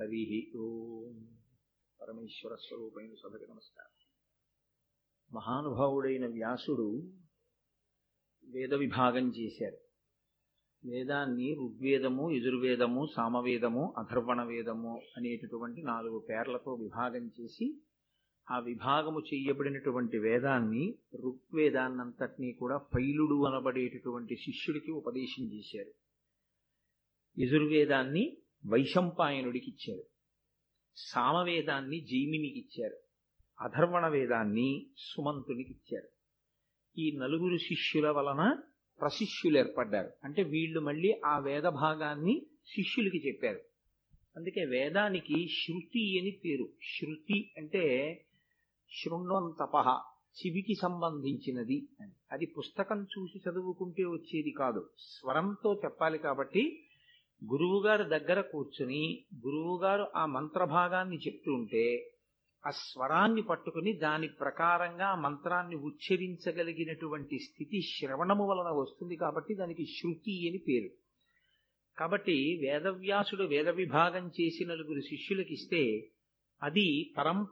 హరి ఓం పరమేశ్వర స్వరూపైన సభకి నమస్కారం మహానుభావుడైన వ్యాసుడు వేద విభాగం చేశారు. వేదాన్ని ఋగ్వేదము యజుర్వేదము సామవేదము అథర్వణ వేదము అనేటటువంటి నాలుగు పేర్లతో విభాగం చేసి ఆ విభాగము చేయబడినటువంటి వేదాన్ని ఋగ్వేదాన్నంతటినీ కూడా పైలుడు అనబడేటటువంటి శిష్యుడికి ఉపదేశం చేశారు. యజుర్వేదాన్ని వైశంపాయనుడికి ఇచ్చారు. సామవేదాన్ని జైమినికి ఇచ్చారు అధర్వణ వేదాన్ని సుమంతునికి ఇచ్చారు ఈ నలుగురు శిష్యుల వలన ప్రశిష్యులు ఏర్పడ్డారు అంటే వీళ్ళు మళ్ళీ ఆ వేద భాగాన్ని శిష్యులకి చెప్పారు. అందుకే వేదానికి శృతి అని పేరు. శృతి అంటే శృణ్వంతపహ చెవికి సంబంధించినది అని. అది పుస్తకం చూసి చదువుకుంటే వచ్చేది కాదు. స్వరంతో చెప్పాలి కాబట్టి గురువుగారు దగ్గర కూర్చుని గురువుగారు ఆ మంత్రభాగాన్ని చెప్తూ ఉంటే ఆ స్వరాన్ని పట్టుకుని దాని ప్రకారంగా ఆ మంత్రాన్ని ఉచ్చరించగలిగినటువంటి స్థితి శ్రవణము వలన వస్తుంది కాబట్టి దానికి శృతి అని పేరు. కాబట్టి వేదవ్యాసుడు వేద విభాగం చేసి నలుగురు శిష్యులకు ఇస్తే అది పరం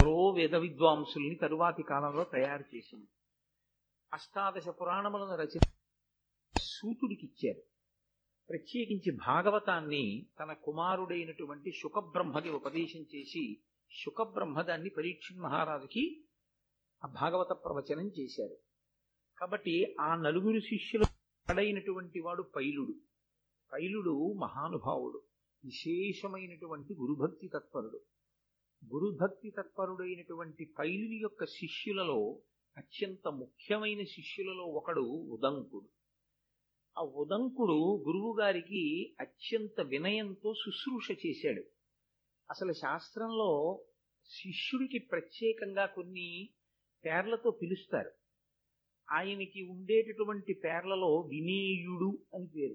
ప్రో వేద విద్వాంసుల్ని తరువాతి కాలంలో తయారు చేసింది. అష్టాదశ పురాణములను రచన సూతుడికి ఇచ్చారు ప్రత్యేకించి భాగవతాన్ని తన కుమారుడైనటువంటి శుకబ్రహ్మకి ఉపదేశం చేసి శుకబ్రహ్మ దాన్ని పరీక్ష మహారాజుకి ఆ భాగవత ప్రవచనం చేశారు. కాబట్టి ఆ నలుగురు శిష్యులు పడైనటువంటి వాడు పైలుడు. పైలుడు మహానుభావుడు. విశేషమైనటువంటి గురుభక్తి తత్పరుడు. గురుభక్తి తత్పరుడైనటువంటి పైలుని యొక్క శిష్యులలో అత్యంత ముఖ్యమైన శిష్యులలో ఒకడు ఉదంకుడు. ఆ ఉదంకుడు గురువు గారికి అత్యంత వినయంతో శుశ్రూష చేశాడు. అసలు శాస్త్రంలో శిష్యుడికి ప్రత్యేకంగా కొన్ని పేర్లతో పిలుస్తారు. ఆయనకి ఉండేటటువంటి పేర్లలో వినేయుడు అని పేరు.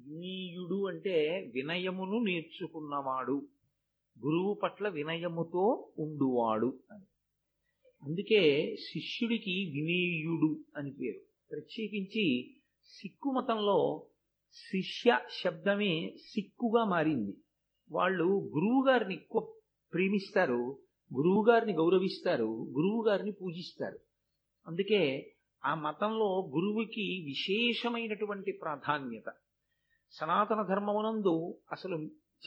వినీయుడు అంటే వినయమును నేర్చుకున్నవాడు. గురువు పట్ల వినయముతో ఉండువాడు అని. అందుకే శిష్యుడికి వినేయుడు అని పేరు. ప్రత్యేకించి సిక్కు మతంలో శిష్య శబ్దమే సిక్కుగా మారింది. వాళ్ళు గురువు గారిని ఎక్కువ ప్రేమిస్తారు గురువు గారిని గౌరవిస్తారు గురువు గారిని పూజిస్తారు. అందుకే ఆ మతంలో గురువుకి విశేషమైనటువంటి ప్రాధాన్యత. సనాతన ధర్మమునందు అసలు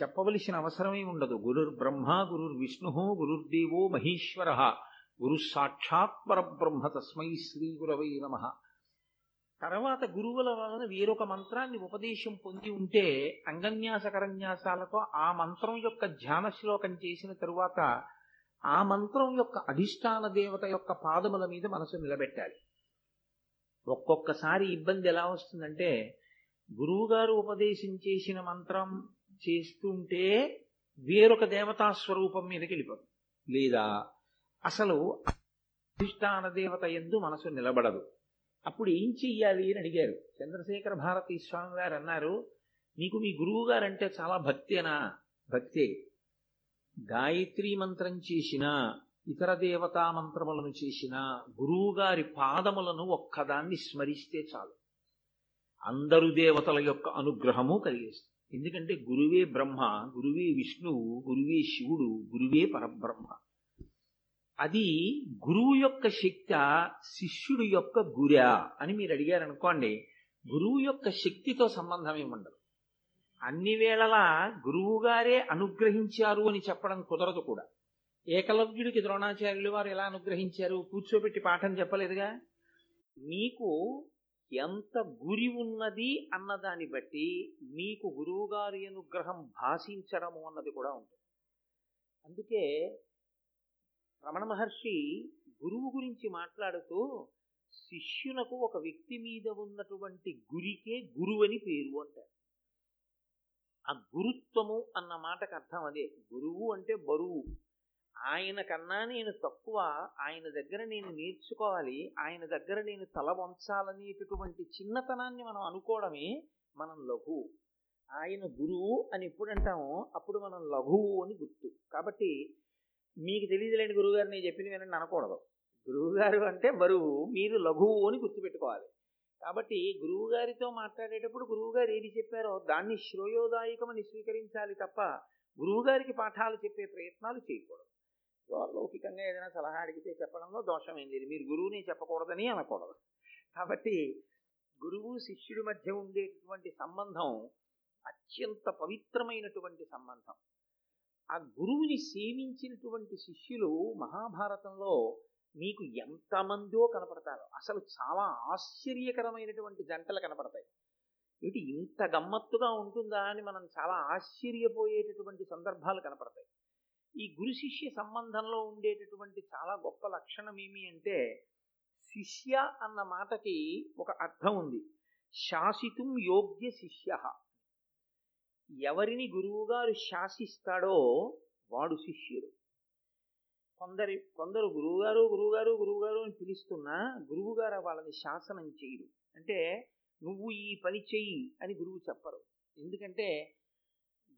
చెప్పవలసిన అవసరమే ఉండదు. గురుర్ బ్రహ్మ గురుర్ విష్ణు గురుర్దేవో మహేశ్వర. గురు సాక్షాత్ పరబ్రహ్మ తస్మై శ్రీ గురవై నమ. తర్వాత గురువుల వలన వేరొక మంత్రాన్ని ఉపదేశం పొంది ఉంటే అంగన్యాస కరన్యాసాలతో ఆ మంత్రం యొక్క ధ్యాన శ్లోకం చేసిన తరువాత ఆ మంత్రం యొక్క అధిష్టాన దేవత యొక్క పాదముల మీద మనసు నిలబెట్టాలి. ఒక్కొక్కసారి ఇబ్బంది ఎలా వస్తుందంటే గురువుగారు ఉపదేశం చేసిన మంత్రం చేస్తుంటే వేరొక దేవతా స్వరూపం మీదకి వెళ్ళిపోదు లేదా అసలు అధిష్టాన దేవత ఎందు మనసు నిలబడదు. అప్పుడు ఏం చెయ్యాలి అని అడిగారు. చంద్రశేఖర భారతీ స్వామి గారు అన్నారు నీకు మీ గురువు గారంటే చాలా భక్తేనా? భక్తే. గాయత్రి మంత్రం చేసినా ఇతర దేవతా మంత్రములను చేసిన గురువు గారి పాదములను ఒక్కదాన్ని స్మరిస్తే చాలు. అందరు దేవతల యొక్క అనుగ్రహము కలిగేస్తుంది. ఎందుకంటే గురువే బ్రహ్మ గురువే విష్ణువు గురువే శివుడు గురువే పరబ్రహ్మ. అది గురువు యొక్క శక్తి శిష్యుడు యొక్క గురా అని మీరు అడిగారు అనుకోండి గురువు యొక్క శక్తితో సంబంధం ఏముండదు. అన్ని వేళలా గురువుగారే అనుగ్రహించారు అని చెప్పడం కుదరదు కూడా. ఏకలవ్యుడికి ద్రోణాచార్యులు వారు ఎలా అనుగ్రహించారు? కూర్చోబెట్టి పాఠం చెప్పలేదుగా? మీకు ఎంత గురి ఉన్నది అన్నదాన్ని బట్టి మీకు గురువుగారి అనుగ్రహం భాషించడము అన్నది కూడా ఉంటుంది. అందుకే రమణ మహర్షి గురువు గురించి మాట్లాడుతూ శిష్యునకు ఒక వ్యక్తి మీద ఉన్నటువంటి గురికే గురువని పేరు అంటారు. ఆ గురుత్వము అన్న మాటకు అర్థం అదే. గురువు అంటే బరువు. ఆయన కన్నా నేను తక్కువ ఆయన దగ్గర నేను నేర్చుకోవాలి ఆయన దగ్గర నేను తల వంచాలనేటటువంటి చిన్నతనాన్ని మనం అనుకోవడమే మనం లఘు ఆయన గురువు అని ఎప్పుడు అంటామో అప్పుడు మనం లఘువు అని గుర్తు. కాబట్టి మీకు తెలియదులేండి గురువుగారు నేను చెప్పింది వినండి అనకూడదు గురువుగారు అంటే బరువు మీరు లఘువు అని గుర్తుపెట్టుకోవాలి. కాబట్టి గురువుగారితో మాట్లాడేటప్పుడు గురువుగారు ఏది చెప్పారో దాన్ని శ్రేయోదాయకమని స్వీకరించాలి తప్ప గురువుగారికి పాఠాలు చెప్పే ప్రయత్నాలు చేయకూడదు. లౌకికంగా ఏదైనా సలహా అడిగితే చెప్పడంలో దోషం ఏం లేదు. మీరు గురువుని చెప్పకూడదని అనకూడదు. కాబట్టి గురువు శిష్యుడి మధ్య ఉండేటటువంటి సంబంధం అత్యంత పవిత్రమైనటువంటి సంబంధం. ఆ గురువుని సేవించినటువంటి శిష్యులు మహాభారతంలో మీకు ఎంతమందో కనపడతారు. అసలు చాలా ఆశ్చర్యకరమైనటువంటి జంటలు కనపడతాయి. ఇటు ఇంత గమ్మత్తుగా ఉంటుందా అని మనం చాలా ఆశ్చర్యపోయేటటువంటి సందర్భాలు కనపడతాయి. ఈ గురు శిష్య సంబంధంలో ఉండేటటువంటి చాలా గొప్ప లక్షణం ఏమి అంటే శిష్య అన్న మాటకి ఒక అర్థం ఉంది. శాసితం యోగ్య శిష్య. ఎవరిని గురువుగారు శాసిస్తాడో వాడు శిష్యుడు. కొందరి కొందరు గురువుగారు గురువుగారు గురువుగారు అని పిలుస్తున్నా గురువుగారు వాళ్ళని శాసనం చేయరు. అంటే నువ్వు ఈ పని చెయ్యి అని గురువు చెప్పరు. ఎందుకంటే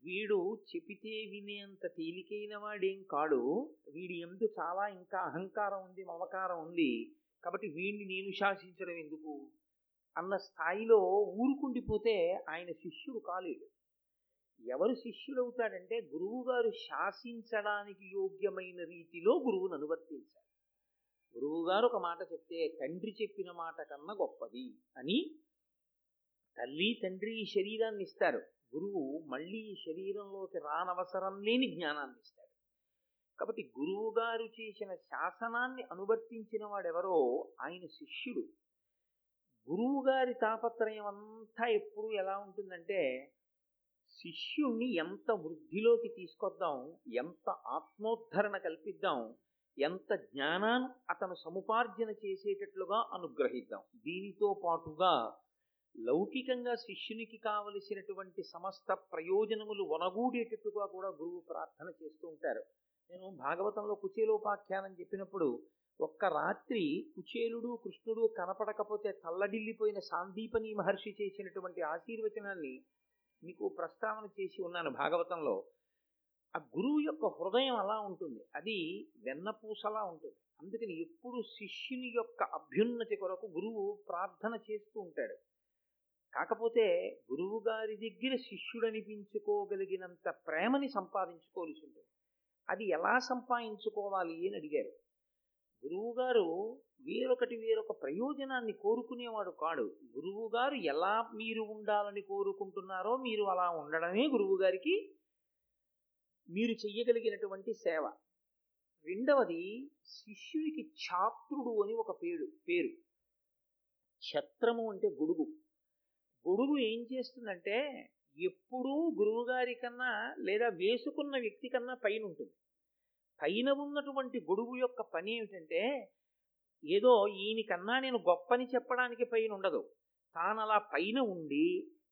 వీడు చెపితే వినేంత తేలికైన వాడేం కాడు. వీడి ఎందు చాలా ఇంకా అహంకారం ఉంది మమకారం ఉంది. కాబట్టి వీడిని నేను శాసించడం ఎందుకు? అన్న స్థాయిలో ఊరుకుండిపోతే ఆయన శిష్యుడు కాలేడు. ఎవరు శిష్యుడవుతాడంటే గురువుగారు శాసించడానికి యోగ్యమైన రీతిలో గురువును అనువర్తించాలి. గురువుగారు ఒక మాట చెప్తే తండ్రి చెప్పిన మాట కన్నా గొప్పది అని తల్లి తండ్రి ఈ శరీరాన్ని ఇస్తారు. గురువు మళ్ళీ ఈ శరీరంలోకి రానవసరం లేని జ్ఞానాన్ని ఇస్తాడు. కాబట్టి గురువు గారు చేసిన శాసనాన్ని అనువర్తించిన వాడెవరో ఆయన శిష్యుడు. గురువు గారి తాపత్రయం అంతా ఎప్పుడు ఎలా ఉంటుందంటే శిష్యుణ్ణి ఎంత వృద్ధిలోకి తీసుకొద్దాం ఎంత ఆత్మోద్ధరణ కల్పిద్దాం ఎంత జ్ఞానాన్ని అతను సముపార్జన చేసేటట్లుగా అనుగ్రహిద్దాం. దీనితో పాటుగా లౌకికంగా శిష్యునికి కావలసినటువంటి సమస్త ప్రయోజనములు వనగూడేటట్టుగా కూడా గురువు ప్రార్థన చేస్తూ ఉంటారు. నేను భాగవతంలో కుచేలోపాఖ్యానం చెప్పినప్పుడు ఒక్క రాత్రి కుచేలుడు కృష్ణుడు కనపడకపోతే తల్లడిల్లిపోయిన సాందీపని మహర్షి చేసినటువంటి ఆశీర్వచనాన్ని మీకు ప్రస్తావన చేసి ఉన్నాను భాగవతంలో ఆ గురువు యొక్క హృదయం అలా ఉంటుంది. అది వెన్నపూసలా ఉంటుంది. అందుకని ఎప్పుడు శిష్యుని యొక్క అభ్యున్నతి కొరకు గురువు ప్రార్థన చేస్తూ ఉంటాడు. కాకపోతే గురువు గారి దగ్గర శిష్యుడనిపించుకోగలిగినంత ప్రేమని సంపాదించుకోవలసి ఉంటుంది. అది ఎలా సంపాదించుకోవాలి అని అడిగారు. గురువుగారు వేరొకటి వేరొక ప్రయోజనాన్ని కోరుకునేవాడు కాడు. గురువుగారు ఎలా మీరు ఉండాలని కోరుకుంటున్నారో మీరు అలా ఉండడమే గురువుగారికి మీరు చెయ్యగలిగినటువంటి సేవ. రెండవది శిష్యునికి ఛాత్రుడు అని ఒక పేరు పేరు. ఛత్రము అంటే గొడుగు. గొడుగు ఏం చేస్తుందంటే ఎప్పుడూ గురువుగారి కన్నా లేదా వేసుకున్న వ్యక్తి కన్నా పైన ఉంటుంది పైన ఉన్నటువంటి గొడుగు యొక్క పని ఏమిటంటే ఏదో ఈయనకన్నా నేను గొప్పని చెప్పడానికి పైన ఉండదు. తాను అలా పైన ఉండి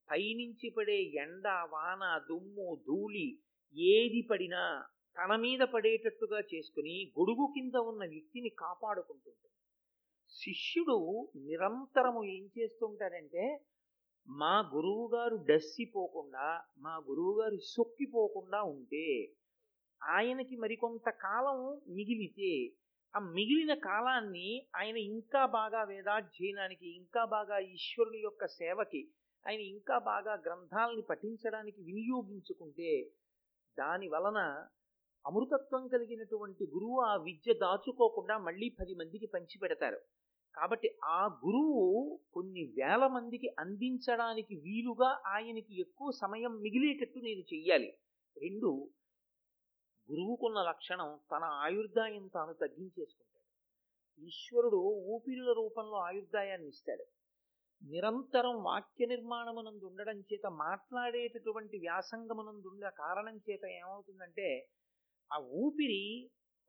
పైనుంచి పడే ఎండ వాన దుమ్ము ధూళి ఏది పడినా తన మీద పడేటట్టుగా చేసుకుని గొడుగు కింద ఉన్న వ్యక్తిని కాపాడుకుంటుంటుంది. శిష్యుడు నిరంతరము ఏం చేస్తుంటాడంటే మా గురువుగారు డస్సిపోకుండా మా గురువుగారు సొక్కిపోకుండా ఉంటే ఆయనకి మరికొంత కాలం మిగిలితే ఆ మిగిలిన కాలాన్ని ఆయన ఇంకా బాగా వేదాధ్యయనానికి ఇంకా బాగా ఈశ్వరుని యొక్క సేవకి ఆయన ఇంకా బాగా గ్రంథాలని పఠించడానికి వినియోగించుకుంటే దాని వలన అమృతత్వం కలిగినటువంటి గురువు ఆ విద్య దాచుకోకుండా మళ్ళీ పది మందికి పంచిపెడతారు. కాబట్టి ఆ గురువు కొన్ని వేల మందికి అందించడానికి వీలుగా ఆయనకి ఎక్కువ సమయం మిగిలేటట్టు నేను చెయ్యాలి. రెండు గురువుకున్న లక్షణం తన ఆయుర్దాయం తాను తగ్గించేసుకుంటాడు. ఈశ్వరుడు ఊపిరుల రూపంలో ఆయుర్దాయాన్ని ఇస్తాడు. నిరంతరం వాక్య నిర్మాణమునందు ఉండడం చేత మాట్లాడేటటువంటి వ్యాసంగమునందు ఉండే కారణం చేత ఏమవుతుందంటే ఆ ఊపిరి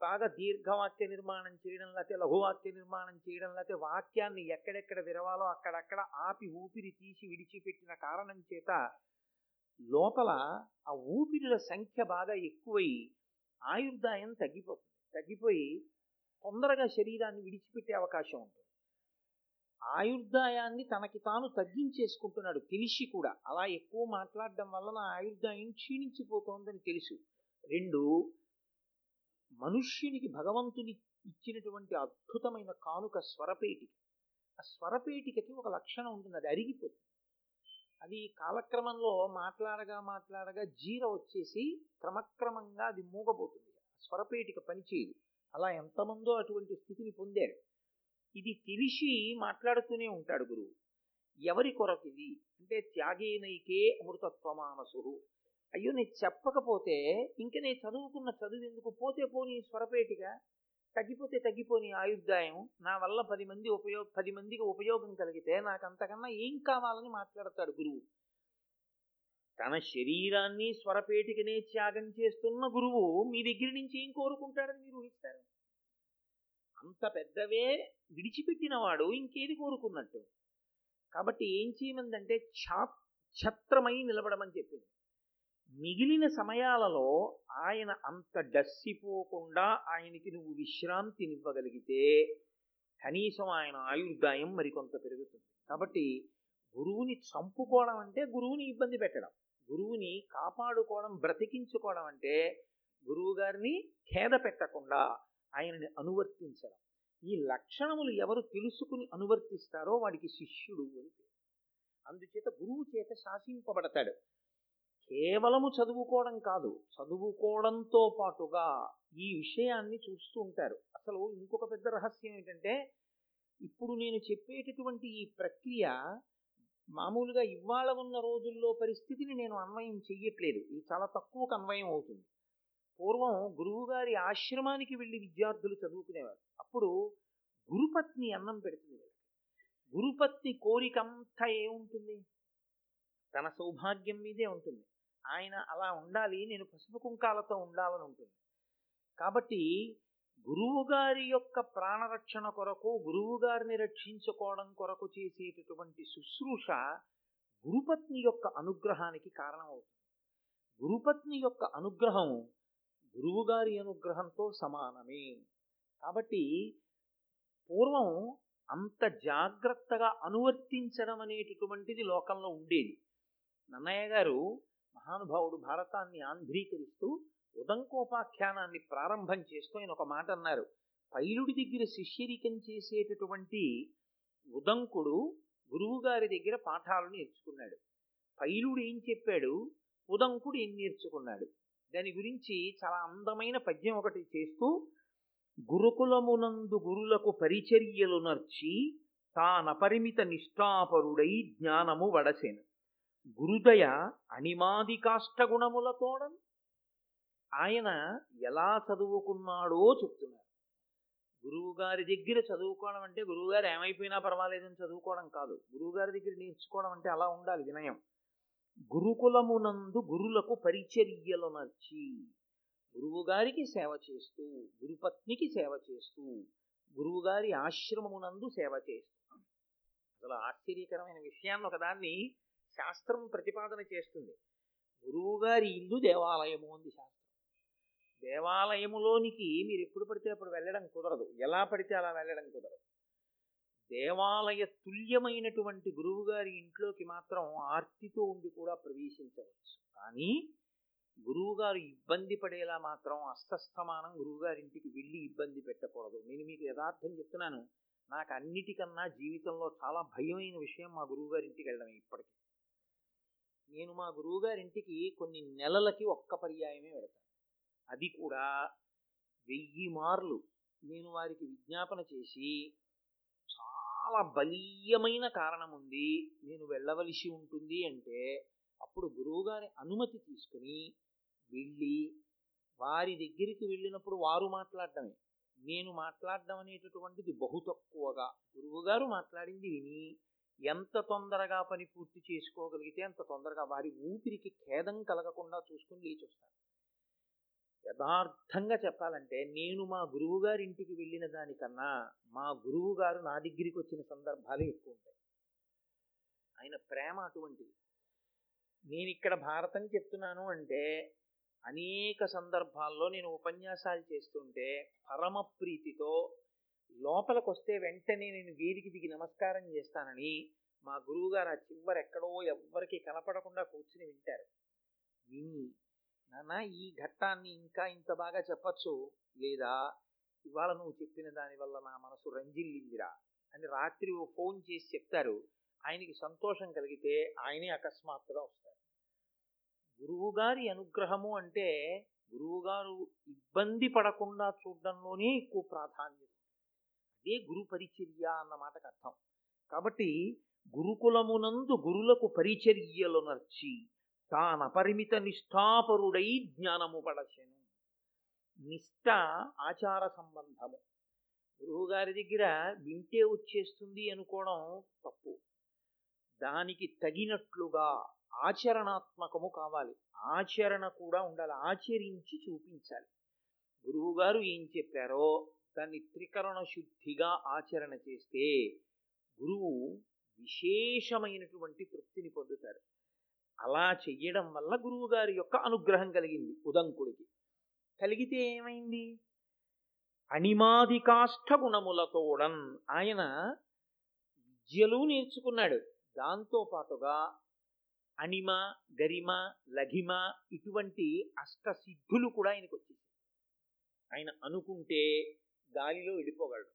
బాగా దీర్ఘవాక్య నిర్మాణం చేయడం లేకపోతే లఘువాక్య నిర్మాణం చేయడం లేకపోతే వాక్యాన్ని ఎక్కడెక్కడ విరవాలో అక్కడక్కడ ఆపి ఊపిరి తీసి విడిచిపెట్టిన కారణం చేత లోపల ఆ ఊపిరిల సంఖ్య బాగా ఎక్కువై ఆయుర్దాయం తగ్గిపోతుంది తగ్గిపోయి తొందరగా శరీరాన్ని విడిచిపెట్టే అవకాశం ఉంటుంది. ఆయుర్దాయాన్ని తనకి తాను తగ్గించేసుకుంటున్నాడు తెలిసి కూడా అలా ఎక్కువ మాట్లాడడం వల్ల నా ఆయుర్దాయం క్షీణించిపోతోందని తెలుసు. రెండు మనుష్యునికి భగవంతుని ఇచ్చినటువంటి అద్భుతమైన కానుక స్వరపేటిక. ఆ స్వరపేటికకి ఒక లక్షణం ఉంటుంది అది అరిగిపోతుంది. అది కాలక్రమంలో మాట్లాడగా మాట్లాడగా జీర వచ్చేసి క్రమక్రమంగా అది మూగబోతుంది. స్వరపేటిక పనిచేయదు అలా ఎంతమందో అటువంటి స్థితిని పొందారు ఇది తెలిసి మాట్లాడుతూనే ఉంటాడు గురువు. ఎవరి కొరకు ఇది? అంటే త్యాగేనైకే అమృతత్వమానసు. అయ్యో నేను చెప్పకపోతే ఇంక నేను చదువుకున్న చదువు ఎందుకు? పోతే పోనీ స్వరపేటిగా తగ్గిపోతే తగ్గిపోని ఆయుర్దాయం నా వల్ల పది మంది ఉపయోగ పది మందికి ఉపయోగం కలిగితే నాకు అంతకన్నా ఏం కావాలని మాట్లాడతాడు గురువు. తన శరీరాన్ని స్వరపేటికనే త్యాగం చేస్తున్న గురువు మీ దగ్గర నుంచి ఏం కోరుకుంటాడని మీరు ఊహిస్తారు? అంత పెద్దవే విడిచిపెట్టినవాడు ఇంకేది కోరుకున్నట్టు. కాబట్టి ఏం చేయమందంటే ఛా ఛత్రమై నిలబడమని చెప్పింది. మిగిలిన సమయాలలో ఆయన అంత డస్సిపోకుండా ఆయనకి నువ్వు విశ్రాంతినివ్వగలిగితే కనీసం ఆయన ఆయుర్దాయం మరికొంత పెరుగుతుంది. కాబట్టి గురువుని చంపుకోవడం అంటే గురువుని ఇబ్బంది పెట్టడం. గురువుని కాపాడుకోవడం బ్రతికించుకోవడం అంటే గురువు గారిని ఖేద పెట్టకుండా ఆయనని అనువర్తించడం. ఈ లక్షణములు ఎవరు తెలుసుకుని అనువర్తిస్తారో వాడికి శిష్యుడు అని అందుచేత గురువు చేత శాసింపబడతాడు. కేవలము చదువుకోవడం కాదు చదువుకోవడంతో పాటుగా ఈ విషయాన్ని చూస్తూ ఉంటారు. అసలు ఇంకొక పెద్ద రహస్యం ఏంటంటే ఇప్పుడు నేను చెప్పేటటువంటి ఈ ప్రక్రియ మామూలుగా ఇవాళ ఉన్న రోజుల్లో పరిస్థితిని నేను అన్వయం చెయ్యట్లేదు. ఇది చాలా తక్కువకు అన్వయం అవుతుంది. పూర్వం గురువుగారి ఆశ్రమానికి వెళ్ళి విద్యార్థులు చదువుకునేవారు. అప్పుడు గురుపత్ని అన్నం పెడుతుంది గురుపత్ని కోరికంతా ఏముంటుంది తన సౌభాగ్యం మీదే ఉంటుంది. ఆయన అలా ఉండాలి నేను పసుపు కుంకాలతో ఉండాలని ఉంటుంది. కాబట్టి గురువుగారి యొక్క ప్రాణరక్షణ కొరకు గురువుగారిని రక్షించుకోవడం కొరకు చేసేటటువంటి శుశ్రూష గురుపత్ని యొక్క అనుగ్రహానికి కారణమవుతుంది. గురుపత్ని యొక్క అనుగ్రహం గురువుగారి అనుగ్రహంతో సమానమే. కాబట్టి పూర్వం అంత జాగ్రత్తగా అనువర్తించడం అనేటటువంటిది లోకంలో ఉండేది. నన్నయ్య గారు మహానుభావుడు భారతాన్ని ఆంధ్రీకరిస్తూ ఉదంకోపాఖ్యానాన్ని ప్రారంభం చేస్తూ ఆయన ఒక మాట అన్నారు. పైలుడి దగ్గర శిష్యరికం చేసేటటువంటి ఉదంకుడు గురువుగారి దగ్గర పాఠాలు నేర్చుకున్నాడు. పైలుడు ఏం చెప్పాడు? ఉదంకుడు ఏం నేర్చుకున్నాడు? దాని గురించి చాలా అందమైన పద్యం ఒకటి చేస్తూ గురుకులమునందు గురులకు పరిచర్యలు నర్చి తానపరిమిత నిష్ఠాపరుడై జ్ఞానము వడసెను. గురుదయ అనిమాది కాష్టగుణములతోడం ఆయన ఎలా చదువుకున్నాడో చెప్తున్నారు. గురువుగారి దగ్గర చదువుకోవడం అంటే గురువుగారు ఏమైపోయినా పర్వాలేదని చదువుకోవడం కాదు. గురువుగారి దగ్గర నేర్చుకోవడం అంటే అలా ఉండాలి వినయం. గురుకులమునందు గురులకు పరిచర్యలు నర్చి గురువుగారికి సేవ చేస్తూ గురుపత్నికి సేవ చేస్తూ గురువుగారి ఆశ్రమమునందు సేవ చేస్తూ. అసలు ఆశ్చర్యకరమైన విషయాన్ని ఒకదాన్ని శాస్త్రం ప్రతిపాదన చేస్తుంది. గురువుగారి ఇల్లు దేవాలయము అంది శాస్త్రం. దేవాలయములోనికి మీరు ఎప్పుడు పడితే అప్పుడు వెళ్ళడం కుదరదు. ఎలా పడితే అలా వెళ్ళడం కుదరదు. దేవాలయ తుల్యమైనటువంటి గురువుగారి ఇంట్లోకి మాత్రం ఆర్తితో ఉండి కూడా ప్రవేశించవచ్చు. కానీ గురువుగారు ఇబ్బంది పడేలా మాత్రం అస్తస్థమానం గురువుగారింటికి వెళ్ళి ఇబ్బంది పెట్టకూడదు. నేను మీకు యథార్థం చెప్తున్నాను. నాకు అన్నిటికన్నా జీవితంలో చాలా భయమైన విషయం మా గురువుగారింటికి వెళ్ళడం వెళ్ళడమే ఇప్పటికీ. నేను మా గురువుగారింటికి కొన్ని నెలలకి ఒక్క పర్యాయమే వెడతాను. అది కూడా వెయ్యి మార్లు. నేను వారికి విజ్ఞాపన చేసి చాలా బలీయమైన కారణం ఉంది నేను వెళ్ళవలసి ఉంటుంది అంటే అప్పుడు గురువుగారి అనుమతి తీసుకుని వెళ్ళి వారి దగ్గరికి వెళ్ళినప్పుడు వారు మాట్లాడటమే నేను మాట్లాడడం అనేటటువంటిది బహు తక్కువగా. గురువుగారు మాట్లాడింది విని ఎంత తొందరగా పని పూర్తి చేసుకోగలిగితే అంత తొందరగా వారి ఊపిరికి ఖేదం కలగకుండా చూసుకుని లేచి వస్తాను యథార్థంగా చెప్పాలంటే నేను మా గురువుగారింటికి వెళ్ళిన దానికన్నా మా గురువు గారు నా దగ్గరికి వచ్చిన సందర్భాలే ఎక్కువ ఉంటాయి. ఆయన ప్రేమ అటువంటిది. నేను ఇక్కడ భారతం చెప్తున్నాను అంటే అనేక సందర్భాల్లో నేను ఉపన్యాసాలు చేస్తుంటే పరమ ప్రీతితో లోపలికి వస్తే వెంటనే నేను వీధికి దిగి నమస్కారం చేస్తానని మా గురువుగారు ఆ చివరి ఎక్కడో ఎవ్వరికి కనపడకుండా కూర్చుని వింటారు. విని నాన్న ఈ ఘట్టాన్ని ఇంకా ఇంత బాగా చెప్పచ్చు లేదా? ఇవాళ నువ్వు చెప్పిన దానివల్ల నా మనసు రంజిల్లిందిరా అని రాత్రి ఓ ఫోన్ చేసి చెప్తారు. ఆయనకి సంతోషం కలిగితే ఆయనే అకస్మాత్తుగా వస్తారు. గురువుగారి అనుగ్రహము అంటే గురువుగారు ఇబ్బంది పడకుండా చూడడంలోనే ఎక్కువ ప్రాధాన్యత. అదే గురు పరిచర్య అన్న మాటకు అర్థం. కాబట్టి గురుకులమునందు గురులకు పరిచర్యలు నర్చి తానపరిమిత నిష్ఠాపరుడై జ్ఞానము పడచెను. నిష్ఠ ఆచార సంబంధము. గురువుగారి దగ్గర వింటే వచ్చేస్తుంది అనుకోవడం తప్పు. దానికి తగినట్లుగా ఆచరణాత్మకము కావాలి. ఆచరణ కూడా ఉండాలి. ఆచరించి చూపించాలి. గురువుగారు ఏం చెప్పారో దాన్ని త్రికరణ శుద్ధిగా ఆచరణ చేస్తే గురువు విశేషమైనటువంటి తృప్తిని పొందుతారు అలా చెయ్యడం వల్ల గురువు గారి యొక్క అనుగ్రహం కలిగింది ఉదంకుడికి. కలిగితే ఏమైంది? అణిమాదికాష్ట గుణములతోడన్ ఆయన విద్యలు నేర్చుకున్నాడు. దాంతో పాటుగా అణిమ గరిమ లఘిమ ఇటువంటి అష్టసిద్ధులు కూడా ఆయనకు వచ్చేసాయి ఆయన అనుకుంటే గాలిలో వెళ్ళిపోగలడు.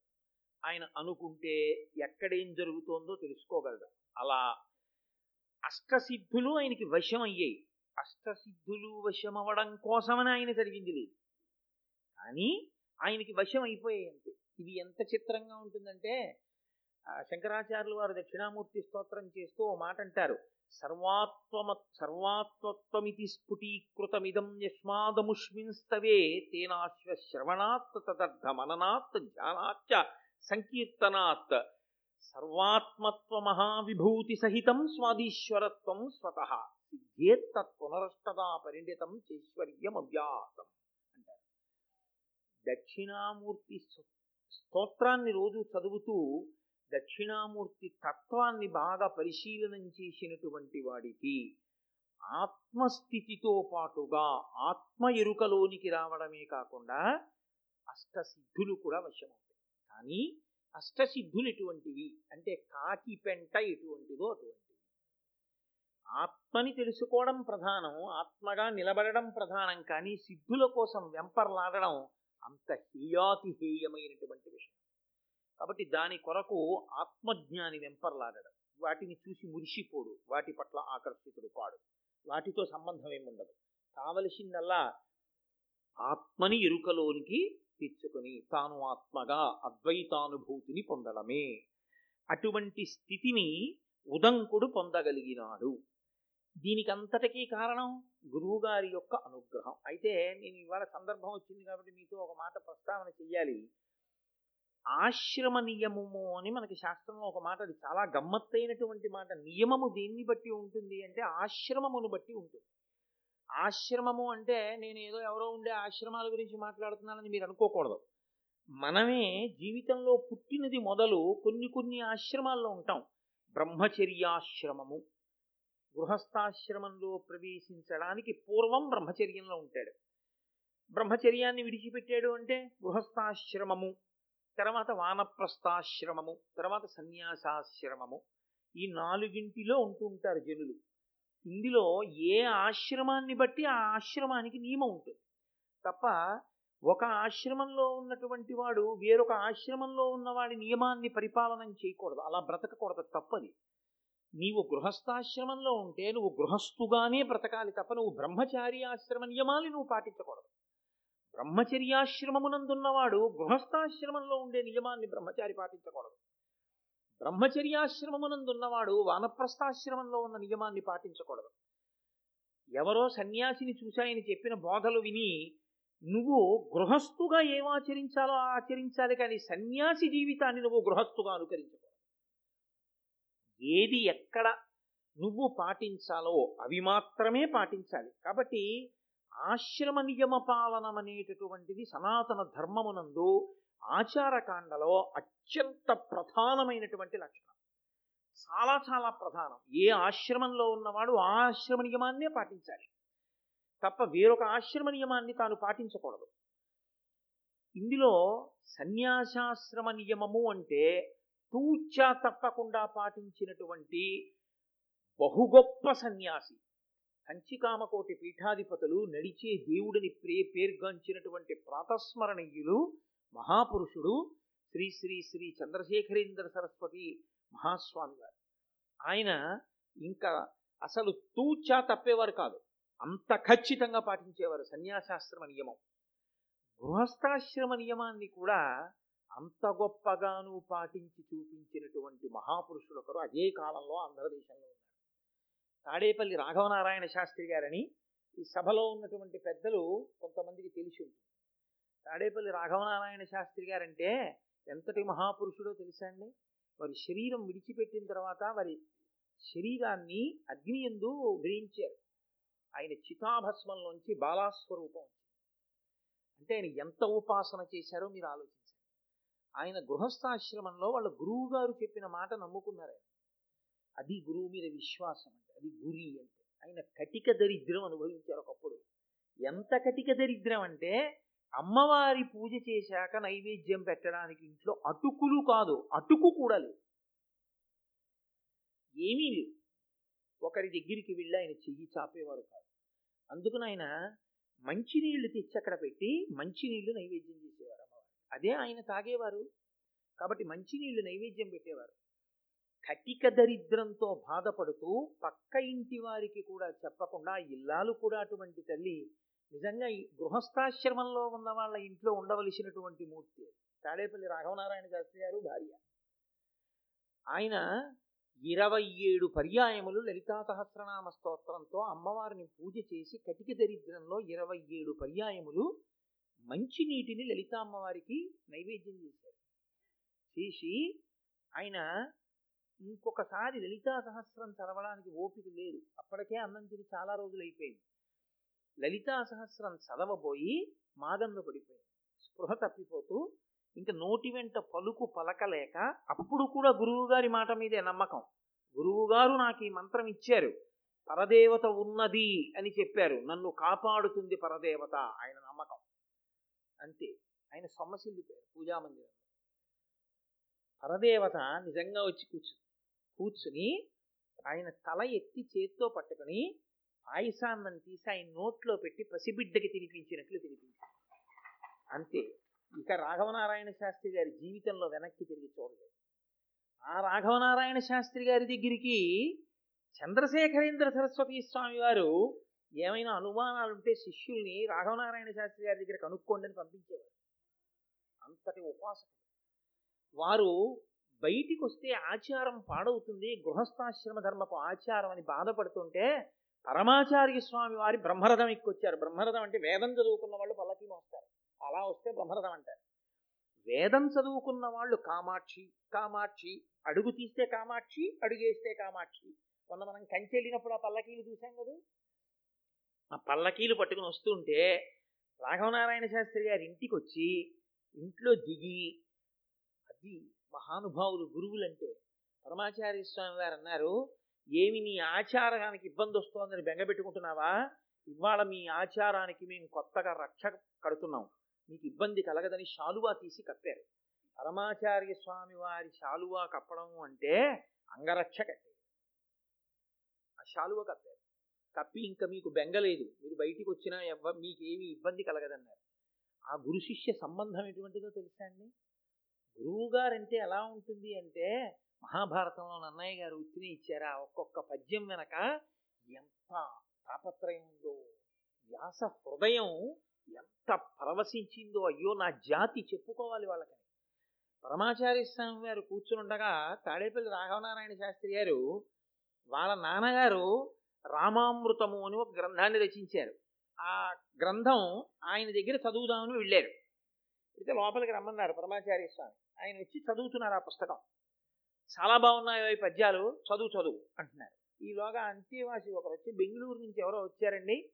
ఆయన అనుకుంటే ఎక్కడేం జరుగుతోందో తెలుసుకోగలడు. అలా అష్టసిద్ధులు ఆయనకి వశం అయ్యాయి అష్టసిద్ధులు వశమవ్వడం కోసమని ఆయన జరిగింది లేదు. కానీ ఆయనకి వశం అయిపోయాయి అంతే. ఇది ఎంత చిత్రంగా ఉంటుందంటే శంకరాచార్యులు వారు దక్షిణామూర్తి స్తోత్రం చేస్తూ ఓ మాట అంటారు. సర్వాత్వమ సర్వాత్వత్వమితి స్ఫుటీకృతమిదం యస్మాదముష్మిన్స్తవే తేనాశ్వ శ్రవణాత్ తదర్థ మననాత్ ధ్యానాచ్చ సంకీర్తనాత్. సర్వాత్మత్వ మహావిభూతి సహితం స్వాదీశ్వరత్వం స్వత. సిద్ధేత్త పునరష్టదా పరిణితం చైశ్వర్యం అవ్యాసం అంటారు. దక్షిణామూర్తి స్తోత్రాన్ని రోజు చదువుతూ దక్షిణామూర్తి తత్వాన్ని బాగా పరిశీలనం చేసినటువంటి వాడికి ఆత్మస్థితితో పాటుగా ఆత్మ ఎరుకలోనికి రావడమే కాకుండా అష్టసిద్ధులు కూడా వశమవుతాయి. కానీ అష్టసిద్ధులు ఎటువంటివి? అంటే కాకి పెంట ఎటువంటిదో అటువంటివి ఆత్మని తెలుసుకోవడం ప్రధానం ఆత్మగా నిలబడడం ప్రధానం కానీ సిద్ధుల కోసం వెంపర్లాడడం అంత హేయాతి హేయమైనటువంటి విషయం. కాబట్టి దాని కొరకు ఆత్మజ్ఞాని వెంపర్లాడడం వాటిని చూసి మురిసిపోడు. వాటి పట్ల ఆకర్షితుడు కాడు వాటితో సంబంధం ఏముండదు కావలసిందల్లా ఆత్మని ఎరుకలోనికి తెచ్చుకుని తాను ఆత్మగా అద్వైతానుభూతిని పొందడమే. అటువంటి స్థితిని ఉదంకుడు పొందగలిగినాడు. దీనికి అంతటికీ కారణం గురువుగారి యొక్క అనుగ్రహం. అయితే నేను ఇవాళ సందర్భం వచ్చింది కాబట్టి మీతో ఒక మాట ప్రస్తావన చెయ్యాలి. ఆశ్రమ నియమము అని మనకి శాస్త్రంలో ఒక మాట అది చాలా గమ్మత్తైనటువంటి మాట. నియమము దేన్ని బట్టి ఉంటుంది అంటే ఆశ్రమమును బట్టి ఉంటుంది. ఆశ్రమము అంటే నేను ఏదో ఎవరో ఉండే ఆశ్రమాల గురించి మాట్లాడుతున్నానని మీరు అనుకోకూడదు. మనమే జీవితంలో పుట్టినది మొదలు కొన్ని కొన్ని ఆశ్రమాల్లో ఉంటాం. బ్రహ్మచర్యాశ్రమము గృహస్థాశ్రమంలో ప్రవేశించడానికి పూర్వం బ్రహ్మచర్యంలో ఉంటాడు. బ్రహ్మచర్యాన్ని విడిచిపెట్టాడు అంటే గృహస్థాశ్రమము తర్వాత వానప్రస్థాశ్రమము తర్వాత సన్యాసాశ్రమము. ఈ నాలుగింటిలో ఉంటూ ఉంటారు జనులు. ఇందులో ఏ ఆశ్రమాన్ని బట్టి ఆ ఆశ్రమానికి నియమం ఉంటుంది. తప్ప ఒక ఆశ్రమంలో ఉన్నటువంటి వాడు వేరొక ఆశ్రమంలో ఉన్నవాడి నియమాన్ని పరిపాలన చేయకూడదు. అలా బ్రతకకూడదు తప్పది. నీవు గృహస్థాశ్రమంలో ఉంటే నువ్వు గృహస్థుగానే బ్రతకాలి తప్ప నువ్వు బ్రహ్మచారి ఆశ్రమ నియమాలు నువ్వు పాటించకూడదు. బ్రహ్మచర్యాశ్రమమునందున్నవాడు గృహస్థాశ్రమంలో ఉండే నియమాన్ని బ్రహ్మచారి పాటించకూడదు. బ్రహ్మచర్యాశ్రమమునందున్నవాడు వానప్రస్థాశ్రమంలో ఉన్న నియమాన్ని పాటించకూడదు. ఎవరో సన్యాసిని చూశాయని చెప్పిన బోధలు విని నువ్వు గృహస్థుగా ఏమాచరించాలో ఆచరించాలి కానీ సన్యాసి జీవితాన్ని నువ్వు గృహస్థుగా అనుకరించకూడదు. ఏది ఎక్కడ నువ్వు పాటించాలో అవి మాత్రమే పాటించాలి. కాబట్టి ఆశ్రమ నియమ పాలనం అనేటటువంటిది సనాతన ధర్మమునందు ఆచారకాండలో అత్యంత ప్రధానమైనటువంటి లక్షణం. చాలా చాలా ప్రధానం. ఏ ఆశ్రమంలో ఉన్నవాడు ఆ ఆశ్రమ నియమాన్నే పాటించాలి. తప్ప వేరొక ఆశ్రమ నియమాన్ని తాను పాటించకూడదు. ఇందులో సన్యాసాశ్రమ నియమము అంటే తూచా తప్పకుండా పాటించినటువంటి బహుగొప్ప సన్యాసి. కంచికామకోటి పీఠాధిపతులు నడిచే దేవుడిని ప్రే పేర్గాంచినటువంటి ప్రాతస్మరణీయులు మహాపురుషుడు శ్రీ శ్రీ శ్రీ చంద్రశేఖరేంద్ర సరస్వతి మహాస్వామి గారు. ఆయన ఇంకా అసలు తూచా తప్పేవారు కాదు. అంత ఖచ్చితంగా పాటించేవారు సన్యాసాశ్రమ నియమం. గృహస్థాశ్రమ నియమాన్ని కూడా అంత గొప్పగాను పాటించి చూపించినటువంటి మహాపురుషుడు ఒకరు అదే కాలంలో ఆంధ్రదేశంలో ఉన్నారు. తాడేపల్లి రాఘవనారాయణ శాస్త్రి గారని ఈ సభలో ఉన్నటువంటి పెద్దలు కొంతమందికి తెలిసి ఉంటుంది. తాడేపల్లి రాఘవనారాయణ శాస్త్రి గారంటే ఎంతటి మహాపురుషుడో తెలుసా అండి? వారి శరీరం విడిచిపెట్టిన తర్వాత వారి శరీరాన్ని అగ్ని ఎందు గ్రహించారు. ఆయన చితాభస్మంలోంచి బాలాస్వరూపం అంటే ఆయన ఎంత ఉపాసన చేశారో మీరు ఆలోచించండి. ఆయన గృహస్థాశ్రమంలో వాళ్ళ గురువు గారు చెప్పిన మాట నమ్ముకున్నారు ఆయన అది గురువు మీద విశ్వాసం అంటే అది గురి అంటే. ఆయన కటిక దరిద్రం అనుభవించారు ఒకప్పుడు. ఎంత కటిక దరిద్రం అంటే అమ్మవారి పూజ చేశాక నైవేద్యం పెట్టడానికి ఇంట్లో అటుకులు కాదు అటుకు కూడా లేదు ఏమీ లేవు. ఒకరి దగ్గరికి వెళ్ళి ఆయన చెయ్యి చాపేవారు కాదు. అందుకని ఆయన మంచినీళ్ళు తెచ్చి అక్కడ పెట్టి మంచినీళ్ళు నైవేద్యం చేసేవారు అమ్మవారు అదే ఆయన తాగేవారు. కాబట్టి మంచినీళ్ళు నైవేద్యం పెట్టేవారు. కటిక దరిద్రంతో బాధపడుతూ పక్క ఇంటి వారికి కూడా చెప్పకుండా ఇల్లాలు కూడా అటువంటి తల్లి నిజంగా ఈ గృహస్థాశ్రమంలో ఉన్న వాళ్ళ ఇంట్లో ఉండవలసినటువంటి మూర్తి. తాడేపల్లి రాఘవనారాయణ శాస్త్రి గారు భార్య. ఆయన ఇరవై ఏడు పర్యాయములు లలితా సహస్రనామ స్తోత్రంతో అమ్మవారిని పూజ చేసి కటిక దరిద్రంలో ఇరవై ఏడు పర్యాయములు మంచినీటిని లలితా అమ్మవారికి నైవేద్యం చేశారు. చేసి ఆయన ఇంకొకసారి లలితా సహస్రం చదవడానికి ఓపిక లేదు. అప్పటికే అన్నం తిని చాలా రోజులు అయిపోయింది. లలితా సహస్రం చదవబోయి మాదంలో పడిపోయింది. స్పృహ తప్పిపోతూ ఇంకా నోటి వెంట పలుకు పలకలేక అప్పుడు కూడా గురువు గారి మాట మీదే నమ్మకం. గురువుగారు నాకు ఈ మంత్రం ఇచ్చారు. పరదేవత ఉన్నది అని చెప్పారు. నన్ను కాపాడుతుంది పరదేవత ఆయన నమ్మకం. అంతే. ఆయన సొమ్మసిల్లిపోయారు పూజామందిరంలో పరదేవత నిజంగా వచ్చి కూర్చుంది. కూర్చుని ఆయన తల ఎత్తి చేత్తో పట్టుకుని పాయసాన్నం తీసి ఆయన నోట్లో పెట్టి పసిబిడ్డకి తినిపించినట్లు తినిపించారు అంతే. ఇక రాఘవనారాయణ శాస్త్రి గారి జీవితంలో వెనక్కి తిరిగి చూడలేదు. ఆ రాఘవనారాయణ శాస్త్రి గారి దగ్గరికి చంద్రశేఖరేంద్ర సరస్వతి స్వామి వారు ఏమైనా అనుమానాలుంటే శిష్యుల్ని రాఘవనారాయణ శాస్త్రి గారి దగ్గర కనుక్కోండి అని పంపించేవారు. అంతటి ఉపాసకులు వారు బయటికి వస్తే ఆచారం పాడవుతుంది గృహస్థాశ్రమ ధర్మపు ఆచారం అని బాధపడుతుంటే పరమాచార్య స్వామి వారి బ్రహ్మరథం ఎక్కొచ్చారు. బ్రహ్మరథం అంటే వేదం చదువుకున్న వాళ్ళు పల్లకి మోస్తారు. అలా వస్తే బ్రహ్మరథం అంటారు. వేదం చదువుకున్న వాళ్ళు కామాక్షి కామాక్షి అడుగు తీస్తే కామాక్షి అడుగేస్తే కామాక్షి. మొన్న మనం కంచి వెళ్ళినప్పుడు ఆ పల్లకీలు చూసాం కదా? ఆ పల్లకీలు పట్టుకుని వస్తుంటే రాఘవనారాయణ శాస్త్రి గారి ఇంటికి వచ్చి ఇంట్లో దిగి అది మహానుభావులు గురువులంటే పరమాచార్య స్వామి వారు అన్నారు ఏమి నీ ఆచారానికి ఇబ్బంది వస్తోందని బెంగపెట్టుకుంటున్నావా ఇవాళ మీ ఆచారానికి మేము కొత్తగా రక్ష కడుతున్నాం. మీకు ఇబ్బంది కలగదని శాలువా తీసి కప్పారు పరమాచార్య స్వామి వారి శాలువా కప్పడం అంటే అంగరక్ష కట్టారు ఆ శాలువా కప్పారు. కప్పి ఇంకా మీకు బెంగలేదు మీరు బయటికి వచ్చినా ఎవ్వ మీకు ఏమి ఇబ్బంది కలగదన్నారు. ఆ గురు శిష్య సంబంధం ఎటువంటిదో తెలుసా అండి? గురువు గారంటే ఎలా ఉంటుంది అంటే మహాభారతంలో నన్నయ్య గారు ఉత్తిని ఇచ్చారా ఒక్కొక్క పద్యం వెనక ఎంత తాపత్రయం ఉందో వ్యాస హృదయం ఎంత పరవశించిందో అయ్యో నా జాతి చెప్పుకోవాలి వాళ్ళకని. పరమాచార్య స్వామి గారు కూర్చునుండగా తాడేపల్లి రాఘవనారాయణ శాస్త్రి గారు వాళ్ళ నాన్నగారు రామామృతము అని ఒక గ్రంథాన్ని రచించారు. ఆ గ్రంథం ఆయన దగ్గర చదువుదామని వెళ్ళారు. అయితే లోపలికి రమ్మన్నారు పరమాచార్య స్వామి. ఆయన వచ్చి చదువుతున్నారు ఆ పుస్తకం. చాలా బాగున్నాయి ఈ పద్యాలు? చదువు చదువు అంటున్నారు. ఈలోగా అంతేవాసి ఒకరు వచ్చి బెంగళూరు నుంచి ఎవరో వచ్చారండి.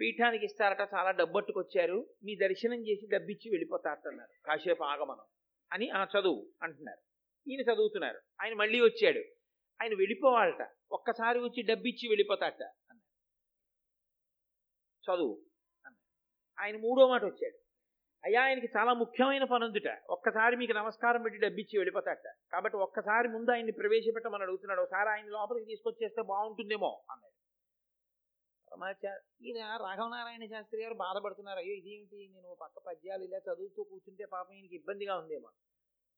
పీఠానికి ఇస్తారట చాలా డబ్బట్టుకొచ్చారు. మీ దర్శనం చేసి డబ్బిచ్చి వెళ్ళిపోతారన్నారు కాసేపు ఆగమనం అని ఆ చదువు అంటున్నారు. ఈయన చదువుతున్నారు. ఆయన మళ్ళీ వచ్చాడు. ఆయన వెళ్ళిపోవాలట. ఒక్కసారి వచ్చి డబ్బిచ్చి వెళ్ళిపోతాట అన్నారు. చదువు అన్నారు. ఆయన మూడో మాట వచ్చాడు. అయ్యా ఆయనకి చాలా ముఖ్యమైన పని ఉందిట ఒక్కసారి మీకు నమస్కారం పెట్టి డబ్బిచ్చి వెళ్ళిపోతాట కాబట్టి ఒక్కసారి ముందు ఆయన్ని ప్రవేశపెట్టమని అడుగుతున్నాడు. ఒకసారి ఆయన లోపలికి తీసుకొచ్చేస్తే బాగుంటుందేమో అన్నాడు. సమాచార ఈయన రాఘవనారాయణ శాస్త్రి గారు బాధపడుతున్నారు. అయ్యో ఇదేమిటి? నేను పక్క పద్యాలు ఇలా చదువుతూ కూర్చుంటే పాపం ఈయనకి ఇబ్బందిగా ఉందేమో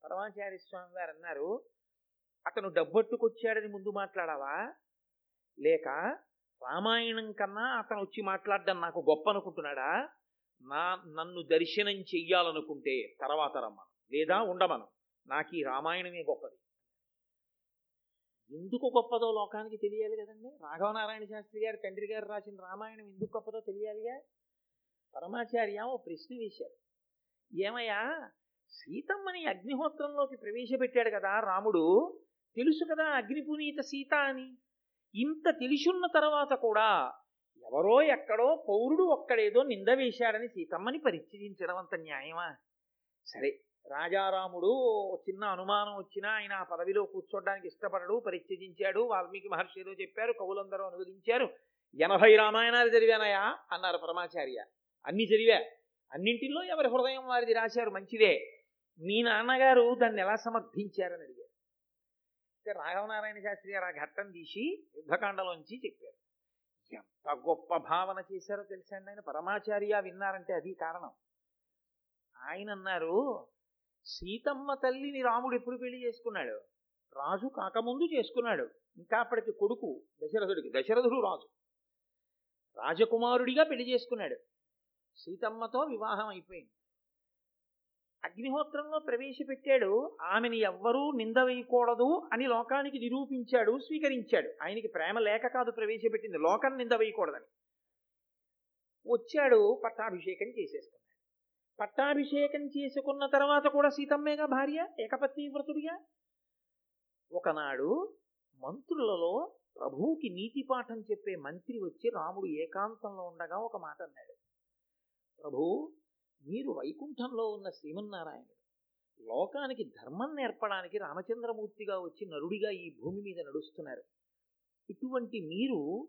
పరమాచార్య స్వామి గారు అన్నారు అతను డబ్బట్టుకొచ్చాడని ముందు మాట్లాడావా? లేక రామాయణం కన్నా అతను వచ్చి మాట్లాడడం నాకు గొప్ప అనుకుంటున్నాడా నా నన్ను దర్శనం చెయ్యాలనుకుంటే తర్వాత రమ్మను. లేదా ఉండమను. నాకు ఈ రామాయణమే గొప్పది. ఎందుకు గొప్పదో లోకానికి తెలియాలి కదండి? రాఘవనారాయణ శాస్త్రి గారు తండ్రి గారు రాసిన రామాయణం ఎందుకు గొప్పదో తెలియాలిగా? పరమాచార్య ఓ ప్రశ్న వేశారు. ఏమయ్యా సీతమ్మని అగ్నిహోత్రంలోకి ప్రవేశపెట్టాడు కదా రాముడు తెలుసు కదా అగ్నిపునీత సీత అని. ఇంత తెలిసున్న తర్వాత కూడా ఎవరో ఎక్కడో పౌరుడు ఒక్కడేదో నింద వేశాడని సీతమ్మని పరిశీలించడం అంత న్యాయమా? సరే రాజారాముడు చిన్న అనుమానం వచ్చినా ఆయన ఆ పదవిలో కూర్చోడానికి ఇష్టపడడు పరిత్యజించాడు వాల్మీకి మహర్షి ఏదో చెప్పారు కవులందరూ అనువదించారు. ఎనభై రామాయణాలు చదివానయా? అన్నారు పరమాచార్య. అన్ని చదివా? అన్నింటిలో ఎవరి హృదయం వారిది రాశారు? మంచిదే. మీ నాన్నగారు దాన్ని ఎలా సమర్థించారని అడిగారు. రాఘవనారాయణ శాస్త్రి గారు ఆ ఘట్టం తీసి యుద్ధకాండలోంచి చెప్పారు. ఎంత గొప్ప భావన చేశారో తెలిసాండి ఆయన? పరమాచార్య విన్నారంటే అది కారణం. ఆయన అన్నారు సీతమ్మ తల్లిని రాముడు ఎప్పుడు పెళ్ళి చేసుకున్నాడు? రాజు కాకముందు చేసుకున్నాడు. ఇంకా అప్పటికి కొడుకు దశరథుడికి దశరథుడు రాజు. రాజకుమారుడిగా పెళ్ళి చేసుకున్నాడు. సీతమ్మతో వివాహం అయిపోయింది. అగ్నిహోత్రంలో ప్రవేశపెట్టాడు. ఆమెని ఎవ్వరూ నింద వేయకూడదు అని లోకానికి నిరూపించాడు స్వీకరించాడు. ఆయనకి ప్రేమ లేక కాదు ప్రవేశపెట్టింది. లోకం నింద వేయకూడదని వచ్చాడు పట్టాభిషేకం చేసేసుకున్నాడు. పట్టాభిషేకం చేసుకున్న తర్వాత కూడా సీతమ్మేగా భార్య ఏకపత్ని వ్రతుడిగా ఒకనాడు మంత్రులలో ప్రభువుకి నీతి పాఠం చెప్పే మంత్రి వచ్చి రాముడు ఏకాంతంలో ఉండగా ఒక మాట అన్నాడు. ప్రభు మీరు వైకుంఠంలో ఉన్న శ్రీమన్నారాయణుడు లోకానికి ధర్మం నేర్పడానికి రామచంద్రమూర్తిగా వచ్చి నరుడిగా ఈ భూమి మీద నడుస్తున్నారు. ఇటువంటి మీరు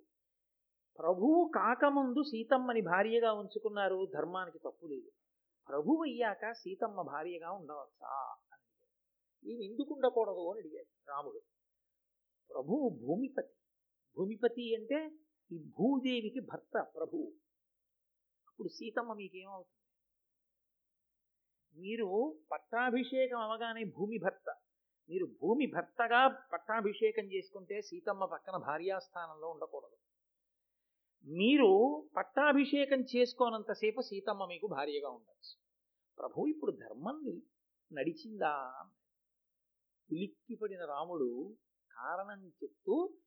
ప్రభువు కాకముందు సీతమ్మని భార్యగా ఉంచుకున్నారు ధర్మానికి తప్పు లేదు. ప్రభువు అయ్యాక సీతమ్మ భార్యగా ఉండవచ్చా? అని ఈయన ఎందుకు ఉండకూడదు అని అడిగాడు రాముడు. ప్రభువు భూమిపతి. భూమిపతి అంటే ఈ భూదేవికి భర్త ప్రభువు. అప్పుడు సీతమ్మ మీకేమవుతుంది? మీరు పట్టాభిషేకం అవగానే భూమి భర్త. మీరు భూమి భర్తగా పట్టాభిషేకం చేసుకుంటే సీతమ్మ పక్కన భార్యాస్థానంలో ఉండకూడదు. మీరు పట్టాభిషేకం చేసుకోనంతసేపు సీతమ్మ మీకు భార్యగా ఉండొచ్చు. ప్రభు ఇప్పుడు ధర్మం నడిచిందా? ఉలిక్కిపడిన రాముడు కారణం చెప్తూ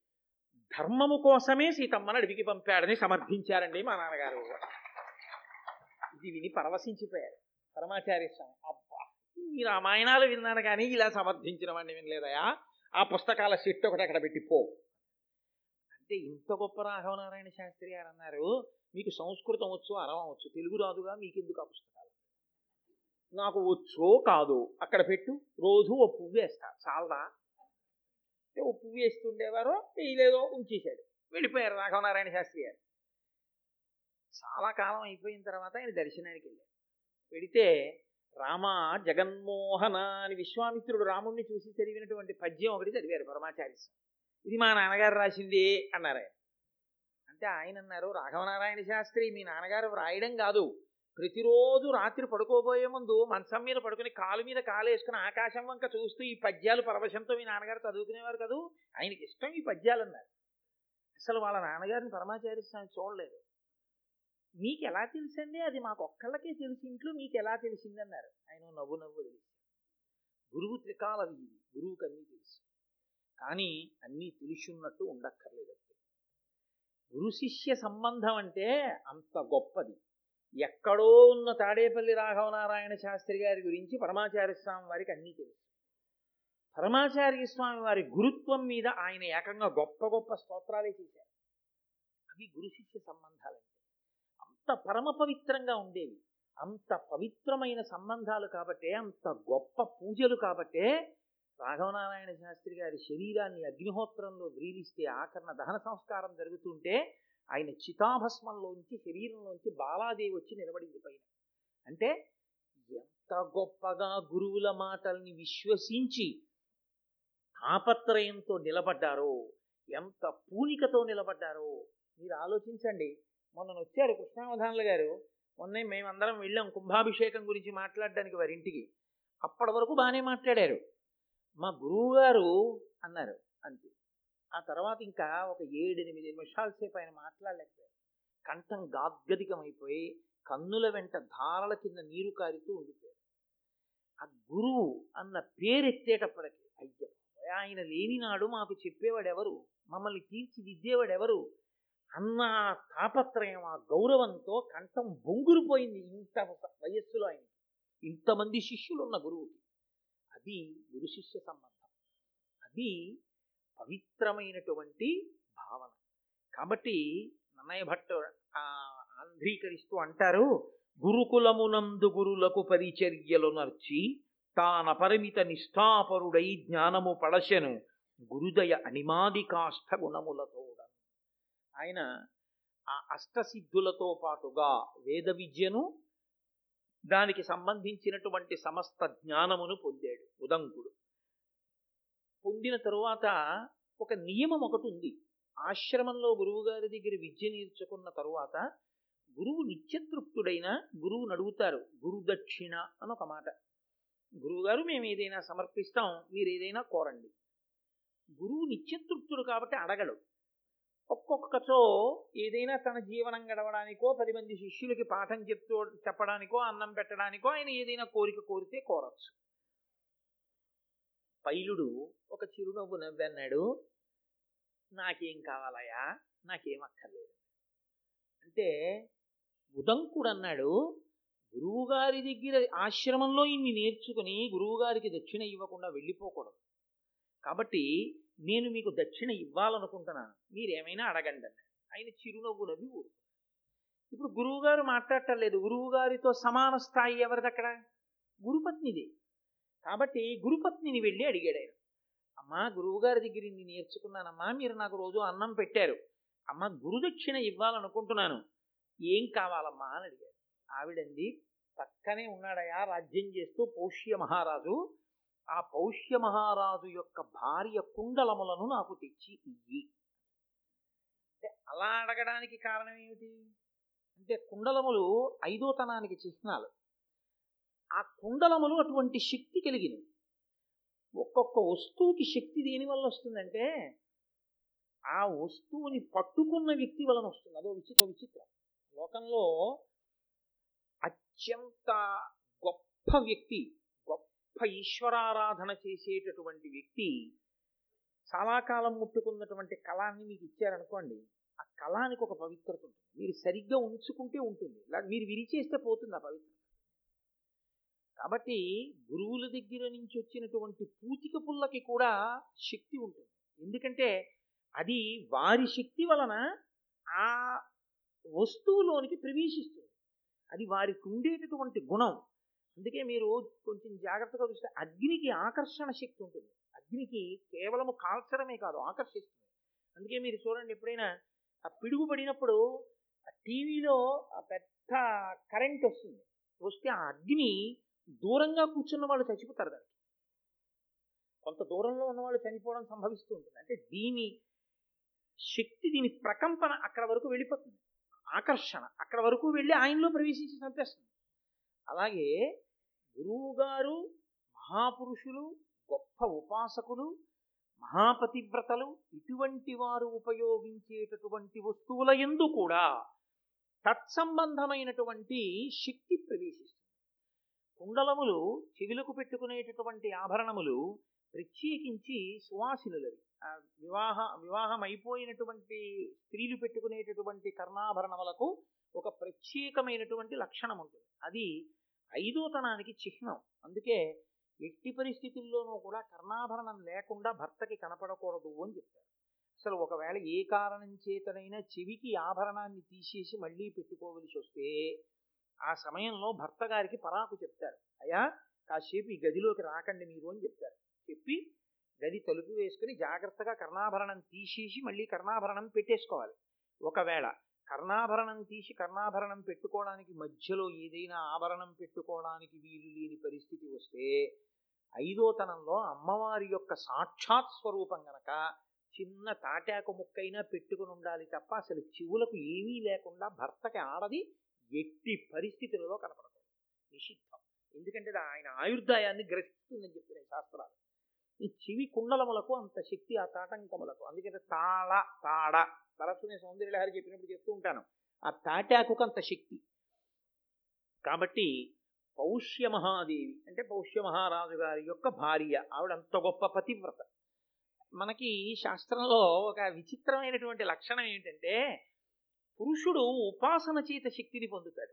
ధర్మము కోసమే సీతమ్మను అడవికి పంపాడని సమర్థించారండి మా నాన్నగారు. ఇది విని పరవశించిపోయారు. పరమాచార్య స్వామి. అబ్బా ఈ రామాయణాలు విన్నాను కానీ ఇలా సమర్థించిన వాడిని వినలేదయా? ఆ పుస్తకాల సెట్ ఒకటి అక్కడ పెట్టి పో. అంటే ఇంత గొప్ప రాఘవనారాయణ శాస్త్రి గారు అన్నారు మీకు సంస్కృతం వచ్చు అరవచ్చు తెలుగు రాదుగా మీకెందుకు ఆ పుస్తకాలు? నాకు వచ్చో కాదు. అక్కడ పెట్టు రోజు ఓ పువ్వు వేస్తా. చాలదా? అంటే ఓ పువ్వు వేస్తుండేవారు వేయలేదో ఉంచేశాడు. వెళ్ళిపోయారు రాఘవనారాయణ శాస్త్రి గారు. చాలా కాలం అయిపోయిన తర్వాత ఆయన దర్శనానికి వెళ్ళారు. పెడితే రామ జగన్మోహన అని విశ్వామిత్రుడు రాముణ్ణి చూసి చదివినటువంటి పద్యం ఒకటి చదివారు పరమాచార్య ఇది మా నాన్నగారు రాసింది అన్నారు ఆయన. అంటే ఆయన అన్నారు రాఘవనారాయణ శాస్త్రి మీ నాన్నగారు వ్రాయడం కాదు. ప్రతిరోజు రాత్రి పడుకోబోయే ముందు మంచం మీద పడుకుని కాలు మీద కాలు వేసుకుని ఆకాశం వంక చూస్తూ ఈ పద్యాలు పరవశంతో మీ నాన్నగారు చదువుకునేవారు కదూ? ఆయనకి ఇష్టం ఈ పద్యాలు అన్నారు అసలు వాళ్ళ నాన్నగారిని పరమాచార్య స్వామి చూడలేదు. మీకు ఎలా తెలిసండి? అది మాకు ఒక్కళ్ళకే తెలిసి. ఇంట్లో మీకు ఎలా తెలిసిందన్నారు. ఆయన నవ్వు నవ్వు తెలిసి. గురువు త్రికాల వీధి గురువుకి అన్నీ తెలుసు. కానీ అన్నీ తెలిసిన్నట్టు ఉండక్కర్లేదు గురు శిష్య సంబంధం అంటే అంత గొప్పది. ఎక్కడో ఉన్న తాడేపల్లి రాఘవనారాయణ శాస్త్రి గారి గురించి పరమాచార్య స్వామి వారికి అన్నీ తెలుసు. పరమాచార్య స్వామి వారి గురుత్వం మీద ఆయన ఏకంగా గొప్ప గొప్ప స్తోత్రాలే చేశారు. అవి గురు శిష్య సంబంధాలంటే. అంత పరమ పవిత్రంగా ఉండేవి. అంత పవిత్రమైన సంబంధాలు కాబట్టే అంత గొప్ప పూజలు కాబట్టే రాఘవనారాయణ శాస్త్రి గారి శరీరాన్ని అగ్నిహోత్రంలో వ్రీలిస్తే ఆకరణ దహన సంస్కారం జరుగుతుంటే ఆయన చితాభస్మంలోంచి శరీరంలోంచి బాలాదేవి వచ్చి నిలబడింది పైన. అంటే ఎంత గొప్పగా గురువుల మాటల్ని విశ్వసించి తాపత్రయంతో నిలబడ్డారో ఎంత పూనికతో నిలబడ్డారో మీరు ఆలోచించండి. మొన్న వచ్చారు కృష్ణావధానులు గారు. మొన్న మేమందరం వెళ్ళాం కుంభాభిషేకం గురించి మాట్లాడడానికి వారి ఇంటికి. అప్పటి వరకు బాగానే మాట్లాడారు. మా గురువు గారు అన్నారు అంతే. ఆ తర్వాత ఇంకా ఒక ఏడెనిమిది నిమిషాల సేపు ఆయన మాట్లాడలేకపోయారు. కంఠం గాద్గదికమైపోయి కన్నుల వెంట ధారల కింద నీరు కారుతూ ఉండిపోయారు. ఆ గురువు అన్న పేరెత్తేటప్పటికి అయ్యో ఆయన లేనినాడు మాకు చెప్పేవాడెవరు? మమ్మల్ని తీర్చిదిద్దేవాడెవరు? అన్న తాపత్రయం ఆ గౌరవంతో కంఠం బొంగురుపోయింది ఇంత వయస్సులో ఆయన. ఇంతమంది శిష్యులు ఉన్న గురువుకి అది గురు శిష్య సంబంధం. అది పవిత్రమైనటువంటి భావన. కాబట్టి నన్నయ్య భట్ ఆంధ్రీకరిస్తూ అంటారు గురుకులమునందు గురులకు పరిచర్యలు నర్చి తాన పరిమిత నిష్ఠాపరుడై జ్ఞానము పడశను గురుదయ అనిమాది కాష్ట గుణములతో. ఆయన ఆ అష్టసిద్ధులతో పాటుగా వేద విద్యను దానికి సంబంధించినటువంటి సమస్త జ్ఞానమును పొందాడు ఉదంకుడు. పొందిన తరువాత ఒక నియమం ఒకటి ఉంది. ఆశ్రమంలో గురువుగారి దగ్గర విద్య నేర్చుకున్న తరువాత గురువు నిత్యతృప్తుడైన గురువుని అడుగుతారు గురుదక్షిణ అని ఒక మాట. గురువుగారు మేము ఏదైనా సమర్పిస్తాం మీరు ఏదైనా కోరండి. గురువు నిత్యతృప్తుడు కాబట్టి అడగడు. ఒక్కొక్కచో ఏదైనా తన జీవనం గడవడానికో పది మంది శిష్యులకి పాఠం చెప్తూ చెప్పడానికో అన్నం పెట్టడానికో ఆయన ఏదైనా కోరిక కోరితే కోరచ్చు. పైలుడు ఒక చిరునవ్వు నవ్వన్నాడు నాకేం కావాలయా నాకేం అక్కర్లేదు. అంటే ఉదంకుడు అన్నాడు గురువుగారి దగ్గర ఆశ్రమంలో ఇన్ని నేర్చుకుని గురువుగారికి దక్షిణ ఇవ్వకుండా వెళ్ళిపోకూడదు. కాబట్టి నేను మీకు దక్షిణ ఇవ్వాలనుకుంటున్నాను మీరేమైనా అడగండి. అన్నాడు ఆయన చిరునవ్వు నవ్వి ఊరు ఇప్పుడు గురువుగారు మాట్లాడటం లేదు. గురువుగారితో సమాన స్థాయి ఎవరిది అక్కడ గురుపత్నిది. కాబట్టి గురుపత్నిని వెళ్ళి అడిగాడు ఆయన. అమ్మా గురువుగారి దగ్గర నేను నేర్చుకున్నానమ్మా మీరు నాకు రోజు అన్నం పెట్టారు. అమ్మ గురుదక్షిణ ఇవ్వాలనుకుంటున్నాను. ఏం కావాలమ్మా అని అడిగాడు. ఆవిడంది పక్కనే ఉన్నాడయా రాజ్యం చేస్తూ పౌష్య మహారాజు ఆ పౌష్య మహారాజు యొక్క భార్య కుండలములను నాకు తెచ్చి ఇయ్యి. అంటే అలా అడగడానికి కారణం ఏమిటి? అంటే కుండలములు ఐదోతనానికి చిహ్నాలు. ఆ కుండలములు అటువంటి శక్తి కలిగినవి. ఒక్కొక్క వస్తువుకి శక్తి దేనివల్ల వస్తుందంటే ఆ వస్తువుని పట్టుకున్న వ్యక్తి వలన వస్తుంది. అదో విచిత్ర విచిత్రం. లోకంలో అత్యంత గొప్ప వ్యక్తి గొప్ప ఈశ్వరారాధన చేసేటటువంటి వ్యక్తి చాలా కాలం ముట్టుకున్నటువంటి కళాన్ని మీకు ఇచ్చారనుకోండి ఆ కళానికి ఒక పవిత్రత ఉంటుంది. మీరు సరిగ్గా ఉంచుకుంటే ఉంటుంది. మీరు విరిచేస్తే పోతుంది ఆ పవిత్రత. కాబట్టి గురువుల దగ్గర నుంచి వచ్చినటువంటి పూతిక పుల్లకి కూడా శక్తి ఉంటుంది. ఎందుకంటే అది వారి శక్తి వలన ఆ వస్తువులోనికి ప్రవేశిస్తుంది. అది వారికి ఉండేటటువంటి గుణం. అందుకే మీరు కొంచెం జాగ్రత్తగా చూస్తే అగ్నికి ఆకర్షణ శక్తి ఉంటుంది. అగ్నికి కేవలము కాల్చడమే కాదు ఆకర్షిస్తుంది. అందుకే మీరు చూడండి ఎప్పుడైనా ఆ పిడుగు పడినప్పుడు టీవీలో పెద్ద కరెంట్ వస్తుంది. వస్తే ఆ అగ్ని దూరంగా కూర్చున్న వాళ్ళు చచ్చిపోతారు దానికి. కొంత దూరంలో ఉన్న వాళ్ళు చనిపోవడం సంభవిస్తూ ఉంటుంది. అంటే దీని శక్తి దీని ప్రకంపన అక్కడ వరకు వెళ్ళిపోతుంది. ఆకర్షణ అక్కడ వరకు వెళ్ళి ఆయనలో ప్రవేశించి చంపేస్తుంది. అలాగే గురువుగారు మహాపురుషులు గొప్ప ఉపాసకులు మహాపతివ్రతలు ఇటువంటి వారు ఉపయోగించేటటువంటి వస్తువుల ఎందు కూడా తత్సంబంధమైనటువంటి శక్తి ప్రవేశిస్తుంది. కుండలములు చెవిలకు పెట్టుకునేటటువంటి ఆభరణములు ప్రత్యేకించి సువాసినులవి. వివాహ వివాహం అయిపోయినటువంటి స్త్రీలు పెట్టుకునేటటువంటి కర్ణాభరణములకు ఒక ప్రత్యేకమైనటువంటి లక్షణం ఉంటుంది అది ఐదోతనానికి చిహ్నం. అందుకే ఎట్టి పరిస్థితుల్లోనూ కూడా కర్ణాభరణం లేకుండా భర్తకి కనపడకూడదు అని చెప్తారు అసలు ఒకవేళ ఏ కారణం చేతనైనా చెవికి ఆభరణాన్ని తీసేసి మళ్ళీ పెట్టుకోవలసి వస్తే ఆ సమయంలో భర్త గారికి పరాకు చెప్తారు. అయ్యా కాసేపు ఈ గదిలోకి రాకండి మీరు అని చెప్తారు. చెప్పి గది తలుపు వేసుకుని జాగ్రత్తగా కర్ణాభరణం తీసేసి మళ్ళీ కర్ణాభరణం పెట్టేసుకోవాలి. ఒకవేళ కర్ణాభరణం తీసి కర్ణాభరణం పెట్టుకోవడానికి మధ్యలో ఏదైనా ఆభరణం పెట్టుకోవడానికి వీలు లేని పరిస్థితి వస్తే ఐదోతనంలో అమ్మవారి యొక్క సాక్షాత్ స్వరూపం గనక చిన్న తాటాకు ముక్కైనా పెట్టుకుని ఉండాలి తప్ప అసలు చెవులకు ఏమీ లేకుండా భర్తకి ఆడది ఎట్టి పరిస్థితులలో కనపడకూడదు. నిషిద్ధం. ఎందుకంటే ఆయన ఆయుర్దాయాన్ని గ్రహిస్తుందని చెప్పిన శాస్త్రాలు. ఈ చివి కుండలములకు అంత శక్తి ఆ తాటంకములకు అందుకని తాళ తాడ. తరచునే సౌందర్యలహరి చెప్పినప్పుడు చెప్తూ ఉంటాను. ఆ తాటాకుకు అంత శక్తి. కాబట్టి పౌష్య మహాదేవి అంటే పౌష్య మహారాజు గారి యొక్క భార్య ఆవిడ అంత గొప్ప పతివ్రత. మనకి శాస్త్రంలో ఒక విచిత్రమైనటువంటి లక్షణం ఏంటంటే పురుషుడు ఉపాసన చేత శక్తిని పొందుతాడు.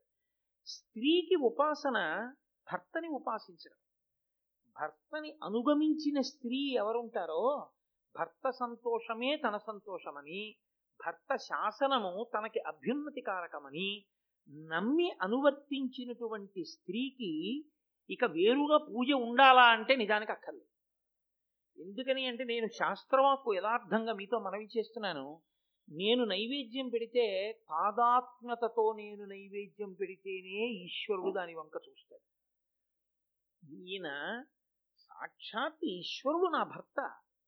స్త్రీకి ఉపాసన భర్తని ఉపాసించడం. భర్తని అనుగమించిన స్త్రీ ఎవరుంటారో భర్త సంతోషమే తన సంతోషమని భర్త శాసనము తనకి అభ్యున్నతి కారకమని నమ్మి అనువర్తించినటువంటి స్త్రీకి ఇక వేరుగా పూజ ఉండాలా అంటే నిజానికి అక్కర్లేదు. ఎందుకని అంటే నేను శాస్త్రవాక్కు యథార్థంగా మీతో మనవి చేస్తున్నాను. నేను నైవేద్యం పెడితే తాదాత్మ్యతతో నేను నైవేద్యం పెడితేనే ఈశ్వరుడు దాని వంక చూస్తాడు. ఈయన సాక్షాత్ ఈశ్వరుడు నా భర్త.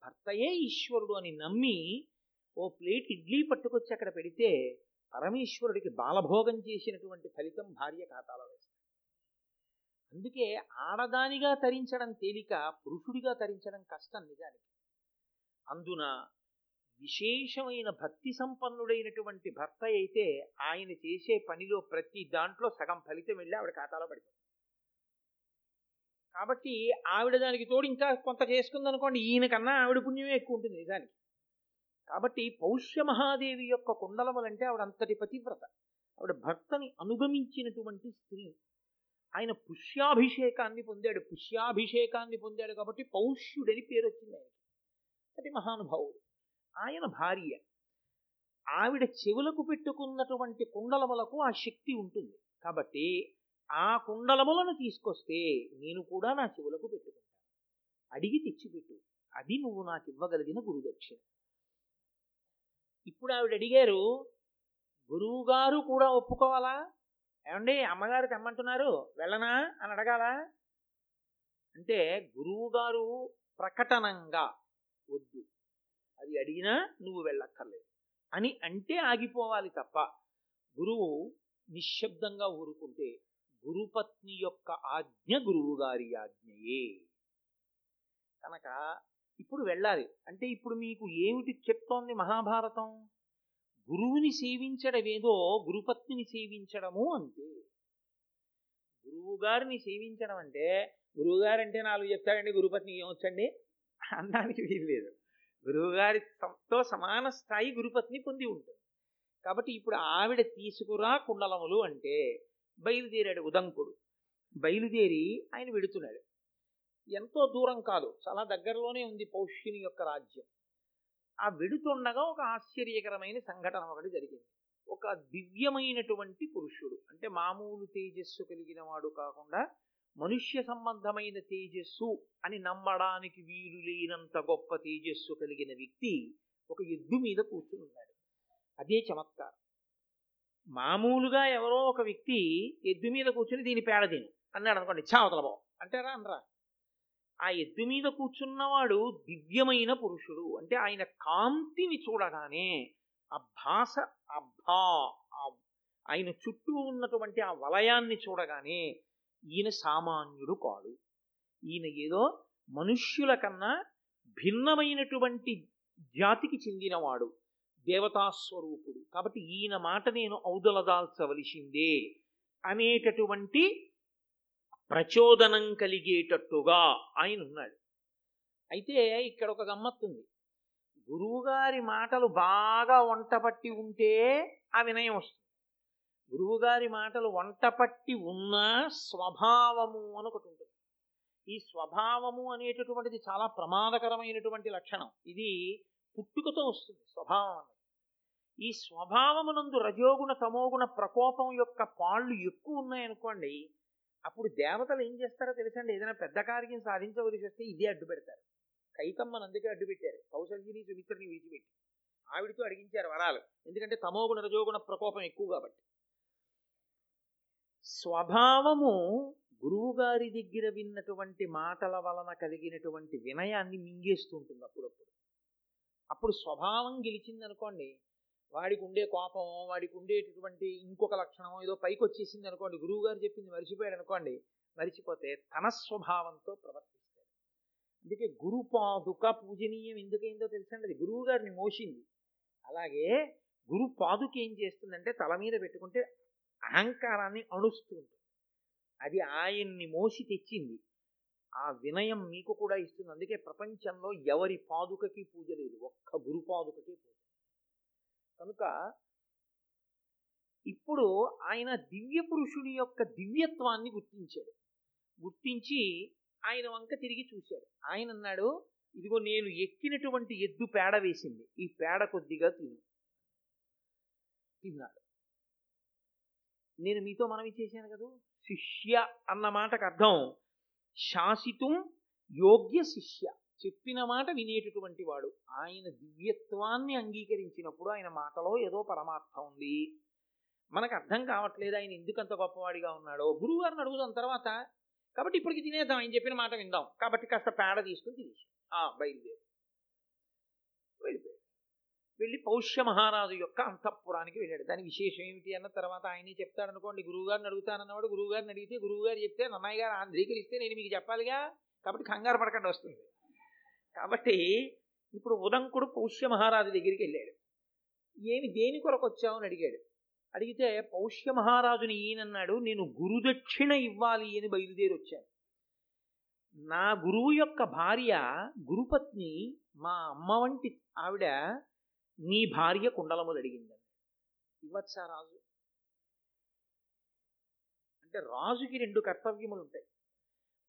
భర్తయే ఈశ్వరుడు అని నమ్మి ఓ ప్లేట్ ఇడ్లీ పట్టుకొచ్చి అక్కడ పెడితే పరమేశ్వరుడికి బాలభోగం చేసినటువంటి ఫలితం భార్య ఖాతాలో వేస్తాడు. అందుకే ఆడదానిగా తరించడం తేలిక పురుషుడిగా తరించడం కష్టం నిజానికి. అందున విశేషమైన భక్తి సంపన్నుడైనటువంటి భర్త అయితే ఆయన చేసే పనిలో ప్రతి దాంట్లో సగం ఫలితం వెళ్ళి ఆవిడ ఖాతాలో పడిపోతుంది. కాబట్టి ఆవిడ దానికి తోడు ఇంకా కొంత చేసుకుందనుకోండి ఈయనకన్నా ఆవిడ పుణ్యమే ఎక్కువ ఉంటుంది నిజానికి. కాబట్టి పౌష్య మహాదేవి యొక్క కుండలములంటే ఆవిడ అంతటి పతివ్రత. ఆవిడ భర్తని అనుగమించినటువంటి స్త్రీ. ఆయన పుష్యాభిషేకాన్ని పొందాడు పుష్యాభిషేకాన్ని పొందాడు కాబట్టి పౌష్యుడని పేరు వచ్చింది ఆయనకి. అది మహానుభావుడు. ఆయన భార్య. ఆవిడ చెవులకు పెట్టుకున్నటువంటి కుండలములకు ఆ శక్తి ఉంటుంది. కాబట్టి ఆ కుండలములను తీసుకొస్తే నేను కూడా నా చెవులకు పెట్టుకుంటాను. అడిగి తెచ్చిపెట్టు. అది నువ్వు నాకు ఇవ్వగలిగిన గురుదక్షిణ. ఇప్పుడు ఆవిడ అడిగారు గురువుగారు కూడా ఒప్పుకోవాలా? ఏమండి అమ్మగారు తెమ్మంటున్నారు వెళ్ళనా అని అడగాలా? అంటే గురువుగారు ప్రకటనంగా వద్దు. అది అడిగినా నువ్వు వెళ్ళక్కర్లేదు. అని అంటే ఆగిపోవాలి తప్ప గురువు నిశ్శబ్దంగా ఊరుకుంటే గురుపత్ని యొక్క ఆజ్ఞ గురువుగారి ఆజ్ఞయే. కనుక ఇప్పుడు వెళ్ళాలి. అంటే ఇప్పుడు మీకు ఏమిటి చెప్తోంది మహాభారతం? గురువుని సేవించడమేదో గురుపత్నిని సేవించడము అంతే. గురువుగారిని సేవించడం అంటే గురువుగారంటే అంటే నాలుగు చెప్తాడండి గురుపత్ని ఏమొచ్చండి అనడానికి వీలు లేదు. గురువుగారితో సమాన స్థాయి గురుపత్ని పొంది ఉంటుంది. కాబట్టి ఇప్పుడు ఆవిడ తీసుకురా కుండలములు అంటే బయలుదేరాడు ఉదంకుడు. బయలుదేరి ఆయన వెడుతున్నాడు. ఎంతో దూరం కాదు చాలా దగ్గరలోనే ఉంది పౌష్యుని యొక్క రాజ్యం. ఆ వెడుతుండగా ఒక ఆశ్చర్యకరమైన సంఘటన ఒకటి జరిగింది. ఒక దివ్యమైనటువంటి పురుషుడు అంటే మామూలు తేజస్సు కలిగిన వాడు కాకుండా మనుష్య సంబంధమైన తేజస్సు అని నమ్మడానికి వీలు లేనంత గొప్ప తేజస్సు కలిగిన వ్యక్తి ఒక ఎద్దు మీద కూర్చుని ఉన్నాడు. అదే చమత్కారం. మామూలుగా ఎవరో ఒక వ్యక్తి ఎద్దు మీద కూర్చుని దీని పేడ తిను. అన్నాడు అనుకోండి చావతల బావ. అంటారా? అనరా. ఆ ఎద్దు మీద కూర్చున్నవాడు దివ్యమైన పురుషుడు. అంటే ఆయన కాంతిని చూడగానే ఆ భాష ఆ భా ఆయన చుట్టూ ఉన్నటువంటి ఆ వలయాన్ని చూడగానే ఈయన సామాన్యుడు కాడు. ఈయన ఏదో మనుష్యుల కన్నా భిన్నమైనటువంటి జాతికి చెందినవాడు. దేవతాస్వరూపుడు. కాబట్టి ఈయన మాట నేను ఔదలదాల్చవలసిందే అనేటటువంటి ప్రచోదనం కలిగేటట్టుగా ఆయన ఉన్నాడు. అయితే ఇక్కడ ఒక గమ్మత్తుంది. గురువుగారి మాటలు బాగా వంటపట్టి ఉంటే ఆ వినయం వస్తుంది. గురువుగారి మాటలు వంటపట్టి ఉన్న స్వభావము అని ఒకటి ఉంటుంది. ఈ స్వభావము అనేటటువంటిది చాలా ప్రమాదకరమైనటువంటి లక్షణం. ఇది పుట్టుకతో వస్తుంది. స్వభావం అనేది ఈ స్వభావమునందు రజోగుణ తమోగుణ ప్రకోపం యొక్క పాళ్ళు ఎక్కువ ఉన్నాయనుకోండి అప్పుడు దేవతలు ఏం చేస్తారో తెలుసండి? ఏదైనా పెద్ద కార్యం సాధించవలసి వస్తే ఇదే అడ్డు పెడతారు. కైతమ్మను అందుకే అడ్డు పెట్టారు. కౌశల్యని సుమిత్రని విడిచిపెట్టి. ఆవిడితో అడిగించారు వరాలు. ఎందుకంటే తమోగుణ రజోగుణ ప్రకోపం ఎక్కువ కాబట్టి. స్వభావము గురువుగారి దగ్గర విన్నటువంటి మాటల వలన కలిగినటువంటి వినయాన్ని మింగేస్తుంటుంది అప్పుడప్పుడు. అప్పుడు స్వభావం గెలిచింది అనుకోండి వాడికి ఉండే కోపం వాడికి ఉండేటటువంటి ఇంకొక లక్షణం ఏదో పైకి వచ్చేసింది అనుకోండి గురువు గారు చెప్పింది మరిచిపోయాడు అనుకోండి మరిచిపోతే తన స్వభావంతో ప్రవర్తిస్తాడు. అందుకే గురు పాదుక పూజనీయం ఎందుకైందో తెలుసండి? అది గురువు గారిని మోసింది. అలాగే గురు పాదుక ఏం చేస్తుందంటే తల మీద పెట్టుకుంటే అహంకారాన్ని అణుస్తుంది అది ఆయన్ని మోసి తెచ్చింది. ఆ వినయం మీకు కూడా ఇస్తుంది. అందుకే ప్రపంచంలో ఎవరి పాదుకకి పూజ లేదు. ఒక్క గురు పాదుకకి పూజ కనుక ఇప్పుడు ఆయన దివ్య పురుషుని యొక్క దివ్యత్వాన్ని గుర్తించాడు. గుర్తించి ఆయన వంక తిరిగి చూశాడు. ఆయన అన్నాడు ఇదిగో నేను ఎక్కినటువంటి ఎద్దు పేడ వేసింది. ఈ పేడ కొద్దిగా తిను. తిన్నాడు. నేను మీతో మనవి చేశాను కదా? శిష్య అన్న మాటకు అర్థం శాసితం యోగ్య శిష్య. చెప్పిన మాట వినేటటువంటి వాడు. ఆయన దివ్యత్వాన్ని అంగీకరించినప్పుడు ఆయన మాటలో ఏదో పరమార్థం ఉంది. మనకు అర్థం కావట్లేదు ఆయన ఎందుకంత గొప్పవాడిగా ఉన్నాడో. గురువు గారిని అడుగుదాం తర్వాత కాబట్టి ఇప్పటికి తినేద్దాం ఆయన చెప్పిన మాట విందాం. కాబట్టి కాస్త పేడ తీసుకుని తినేసి. ఆ బయలుదేరి. వెళ్ళిపోయాడు వెళ్ళి పౌష్య మహారాజు యొక్క అంతఃపురానికి వెళ్ళాడు. దాని విశేషం ఏమిటి అన్న తర్వాత ఆయనే చెప్తాడు అనుకోండి గురువుగారిని అడుగుతానన్నవాడు గురువుగారిని అడిగితే గురువుగారు చెప్తే నన్నయ్య గారు ఆంధ్రీకరిస్తే నేను మీకు చెప్పాలిగా? కాబట్టి కంగారు పడకండి వస్తుంది. కాబట్టి ఇప్పుడు ఉదంకుడు పౌష్య మహారాజు దగ్గరికి వెళ్ళాడు. ఏమి దేని కొరకు వచ్చావు అని అడిగాడు. అడిగితే పౌష్య మహారాజుని ఈయనన్నాడు నేను గురుదక్షిణ ఇవ్వాలి అని బయలుదేరి వచ్చాను నా గురువు యొక్క భార్య గురుపత్ని మా అమ్మ వంటి ఆవిడ నీ భార్య కుండలములు అడిగిందని ఇవ్వచ్చా రాజు? అంటే రాజుకి రెండు కర్తవ్యములు ఉంటాయి.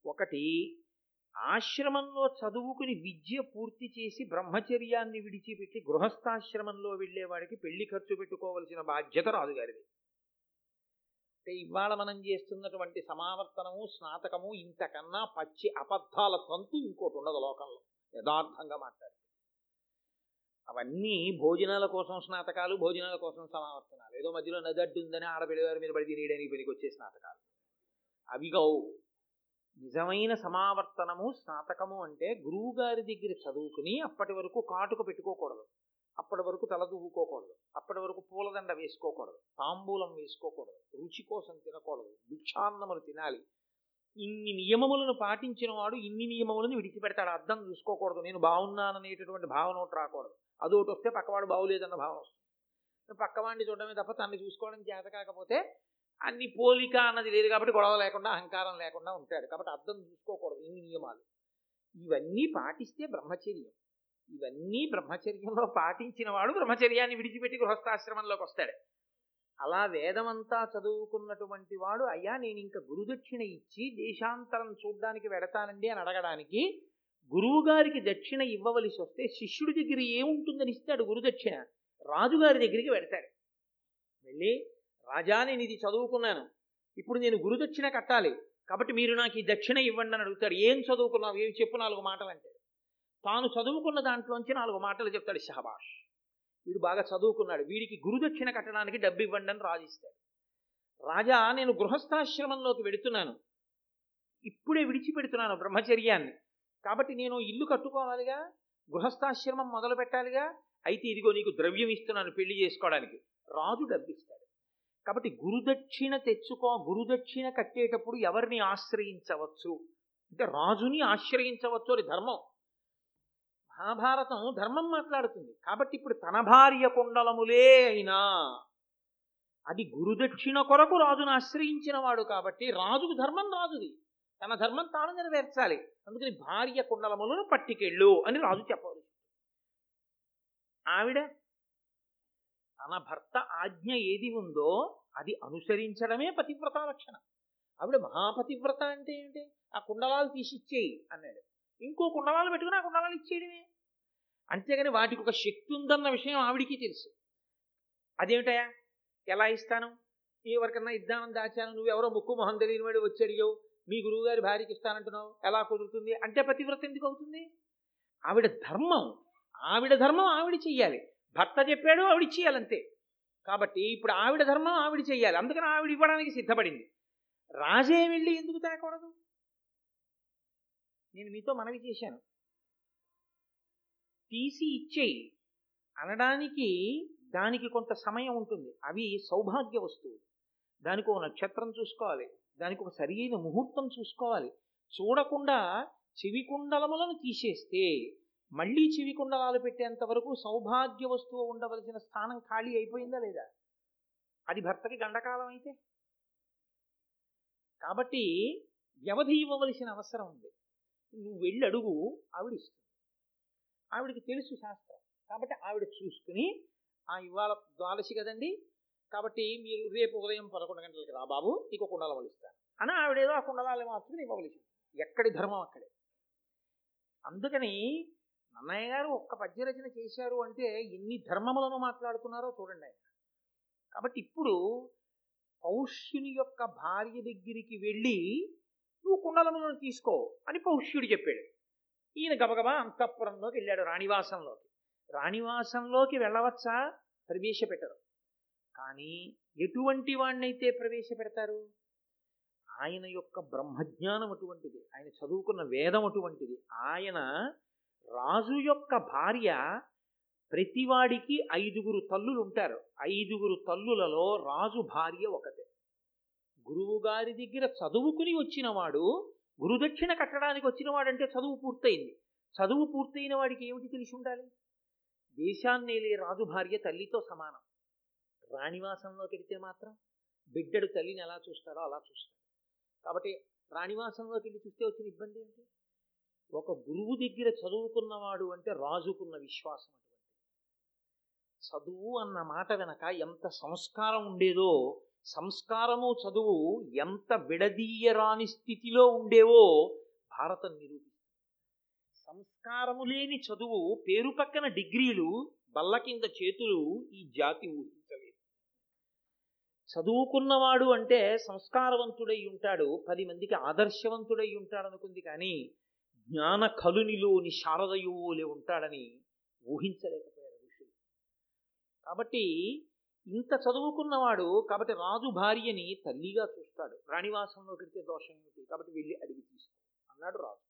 ఒకటి ఆశ్రమంలో చదువుకుని విద్య పూర్తి చేసి బ్రహ్మచర్యాన్ని విడిచిపెట్టి గృహస్థాశ్రమంలో వెళ్ళేవాడికి పెళ్ళి ఖర్చు పెట్టుకోవలసిన బాధ్యత రాజుగారిది అంటే ఇవాళ మనం చేస్తున్నటువంటి సమావర్తనము స్నాతకము ఇంతకన్నా పచ్చి అబద్ధాల తంతు ఇంకోటి ఉండదు లోకంలో యథార్థంగా మాట్లాడి అవన్నీ భోజనాల కోసం స్నాతకాలు భోజనాల కోసం సమావర్తనాలు. ఏదో మధ్యలో నదడ్డు ఉందని ఆడపిల్లగారి మీద పడి తినేయడానికి పనికి వచ్చే స్నాతకాలు. అవిగౌ నిజమైన సమావర్తనము స్నాతకము అంటే గురువు గారి దగ్గర చదువుకుని అప్పటి వరకు కాటుక పెట్టుకోకూడదు. అప్పటి వరకు తల దువ్వుకోకూడదు. అప్పటి వరకు పూలదండ వేసుకోకూడదు. తాంబూలం వేసుకోకూడదు. రుచి కోసం తినకూడదు. భిక్షాన్నములు తినాలి. ఇన్ని నియమములను పాటించిన వాడు ఇన్ని నియమములను విడిచిపెడతాడు. అర్థం చూసుకోకూడదు. నేను బాగున్నాననేటటువంటి భావన ఒకటి రాకూడదు. అదొకటి వస్తే పక్కవాడు బాగులేదన్న భావన వస్తుంది. పక్కవాడిని చూడడమే తప్ప తనని చూసుకోవడం చేత కాకపోతే అన్ని పోలిక అన్నది లేదు కాబట్టి గొడవ లేకుండా అహంకారం లేకుండా ఉంటాడు. కాబట్టి అర్థం చూసుకోకూడదు. ఇన్ని నియమాలు. ఇవన్నీ పాటిస్తే బ్రహ్మచర్యం. ఇవన్నీ బ్రహ్మచర్యంలో పాటించిన వాడు బ్రహ్మచర్యాన్ని విడిచిపెట్టి గృహస్థాశ్రమంలోకి వస్తాడు. అలా వేదమంతా చదువుకున్నటువంటి వాడు అయ్యా నేను ఇంకా గురుదక్షిణ ఇచ్చి దేశాంతరం చూడ్డానికి వెడతానండి అని అడగడానికి గురువు గారికి దక్షిణ ఇవ్వవలసి వస్తే శిష్యుడి దగ్గర ఏముంటుందని ఇస్తాడు గురుదక్షిణ? రాజుగారి దగ్గరికి వెడతాడు. వెళ్ళి రాజా నేను ఇది చదువుకున్నాను. ఇప్పుడు నేను గురుదక్షిణ కట్టాలి. కాబట్టి మీరు నాకు ఈ దక్షిణ ఇవ్వండి అని అడుగుతాడు. ఏం చదువుకున్నావు? ఏం చెప్పు నాలుగు మాటలు అంటాడు తాను చదువుకున్న దాంట్లోంచి నాలుగు మాటలు చెప్తాడు షహబాష్. వీడు బాగా చదువుకున్నాడు. వీడికి గురుదక్షిణ కట్టడానికి డబ్బు ఇవ్వండి అని రాజిస్తాడు. రాజా నేను గృహస్థాశ్రమంలోకి వెడుతున్నాను. ఇప్పుడే విడిచిపెడుతున్నాను బ్రహ్మచర్యాన్ని. కాబట్టి నేను ఇల్లు కట్టుకోవాలిగా గృహస్థాశ్రమం మొదలు పెట్టాలిగా అయితే ఇదిగో నీకు ద్రవ్యం ఇస్తున్నాను పెళ్ళి చేసుకోవడానికి. రాజు డబ్బిస్తాడు. కాబట్టి గురుదక్షిణ తెచ్చుకో గురుదక్షిణ కట్టేటప్పుడు ఎవరిని ఆశ్రయించవచ్చు? అంటే రాజుని ఆశ్రయించవచ్చు అని ధర్మం. మహాభారతం ధర్మం మాట్లాడుతుంది. కాబట్టి ఇప్పుడు తన భార్య కుండలములే అయినా అది గురుదక్షిణ కొరకు రాజును ఆశ్రయించిన వాడు కాబట్టి రాజుకు ధర్మం రాజుది. తన ధర్మం తాను నెరవేర్చాలి. అందుకని భార్య కుండలములను పట్టికెళ్ళు అని రాజు చెప్పవచ్చు ఆవిడ తన భర్త ఆజ్ఞ ఏది ఉందో అది అనుసరించడమే పతివ్రత లక్షణం. ఆవిడ మహాపతివ్రత అంటే ఏంటి? ఆ కుండలాలు తీసి ఇచ్చేయి అన్నాడు. ఇంకో కుండలాలు పెట్టుకుని ఆ కుండలాలు ఇచ్చేయడమే. అంతేగాని వాటికి ఒక శక్తి ఉందన్న విషయం ఆవిడికి తెలుసు. అదేమిటయా ఎలా ఇస్తాను? ఎవరికన్నా ఇద్దామని దాచాను. నువ్వెవరో ముక్కు మొహం తెలియని వాడు వచ్చి అడిగావు. మీ గురువుగారి భార్యకి ఇస్తానంటున్నావు. ఎలా కుదురుతుంది? అంటే పతివ్రత ఎందుకు అవుతుంది? ఆవిడ ధర్మం. ఆవిడ ధర్మం ఆవిడ చెయ్యాలి. భర్త చెప్పాడు ఆవిడ ఇచ్చేయాలంతే. కాబట్టి ఇప్పుడు ఆవిడ ధర్మం ఆవిడ చేయాలి అందుకని ఆవిడ ఇవ్వడానికి సిద్ధపడింది. రాజే వెళ్ళి ఎందుకు తేకూడదు నేను మీతో మనవి చేశాను. తీసి ఇచ్చేయి. అనడానికి దానికి కొంత సమయం ఉంటుంది. అవి సౌభాగ్య వస్తువులు. దానికి ఒక నక్షత్రం చూసుకోవాలి. దానికి ఒక సరియైన ముహూర్తం చూసుకోవాలి. చూడకుండా చెవి కుండలములను తీసేస్తే మళ్ళీ చెవి కుండలాలు పెట్టేంత వరకు సౌభాగ్య వస్తువు ఉండవలసిన స్థానం ఖాళీ అయిపోయిందా లేదా? అది భర్తకి గండకాలం అయితే. కాబట్టి వ్యవధి ఇవ్వవలసిన అవసరం ఉంది. నువ్వు వెళ్ళి అడుగు ఆవిడ ఇస్తుంది. ఆవిడికి తెలుసు శాస్త్రం. కాబట్టి ఆవిడ చూసుకుని ఆ ఇవాళ ద్వాదశి కదండి. కాబట్టి మీరు రేపు ఉదయం పదకొండు గంటలకి రా బాబు నీకు కుండలం ఇస్తాను. అని ఆవిడేదో ఆ కుండలాలు మార్చుకుని ఇవ్వవలసింది. ఎక్కడి ధర్మం అక్కడే. అందుకని నన్నయ్య గారు ఒక్క పద్యరచన చేశారు అంటే ఎన్ని ధర్మములను మాట్లాడుతున్నారో చూడండి ఆయన. కాబట్టి ఇప్పుడు పౌష్యుని యొక్క భార్య దగ్గరికి వెళ్ళి నువ్వు కుండలములను తీసుకో అని పౌష్యుడు చెప్పాడు. ఈయన గబగబా అంతఃపురంలోకి వెళ్ళాడు రాణివాసంలోకి. రాణివాసంలోకి వెళ్ళవచ్చా? ప్రవేశపెట్టరు. కానీ ఎటువంటి వాణ్ణైతే ప్రవేశపెడతారు? ఆయన యొక్క బ్రహ్మజ్ఞానం అటువంటిది. ఆయన చదువుకున్న వేదం అటువంటిది. ఆయన రాజు యొక్క భార్య ప్రతివాడికి ఐదుగురు తల్లులు ఉంటారు. ఐదుగురు తల్లులలో రాజు భార్య ఒకటే గురువు గారి దగ్గర చదువుకుని వచ్చినవాడు గురుదక్షిణ కట్టడానికి వచ్చినవాడంటే చదువు పూర్తయింది. చదువు పూర్తయిన వాడికి ఏమిటి తెలిసి ఉండాలి? దేశాన్నేలే రాజు భార్య తల్లితో సమానం. రాణివాసంలోకి వెళితే మాత్రం బిడ్డడు తల్లిని ఎలా చూస్తాడో అలా చూస్తాడు. కాబట్టి రాణివాసంలోకి వెళ్ళి చూస్తే వచ్చిన ఇబ్బంది ఏంటి ఒక గురువు దగ్గర చదువుకున్నవాడు అంటే రాజుకున్న విశ్వాసం అటువంటిది. చదువు అన్న మాట వెనక ఎంత సంస్కారం ఉండేదో సంస్కారము చదువు ఎంత విడదీయరాని స్థితిలో ఉండేవో భారతం నిరూపిస్తుంది. సంస్కారము లేని చదువు పేరు పక్కన డిగ్రీలు బల్ల కింద చేతులు ఈ జాతి ఊహించలేదు. చదువుకున్నవాడు అంటే సంస్కారవంతుడై ఉంటాడు పది మందికి ఆదర్శవంతుడై ఉంటాడు అనుకుంది కానీ జ్ఞాన కలునిలోని శారదయువులే ఉంటాడని ఊహించలేకపోయారు ఋషులు. కాబట్టి ఇంత చదువుకున్నవాడు కాబట్టి రాజు భార్యని తల్లిగా చూస్తాడు. రాణివాసంలో కడితే దోషం ఏమిటి? కాబట్టి వెళ్ళి అడిగి తీసుకో అన్నాడు రాజు.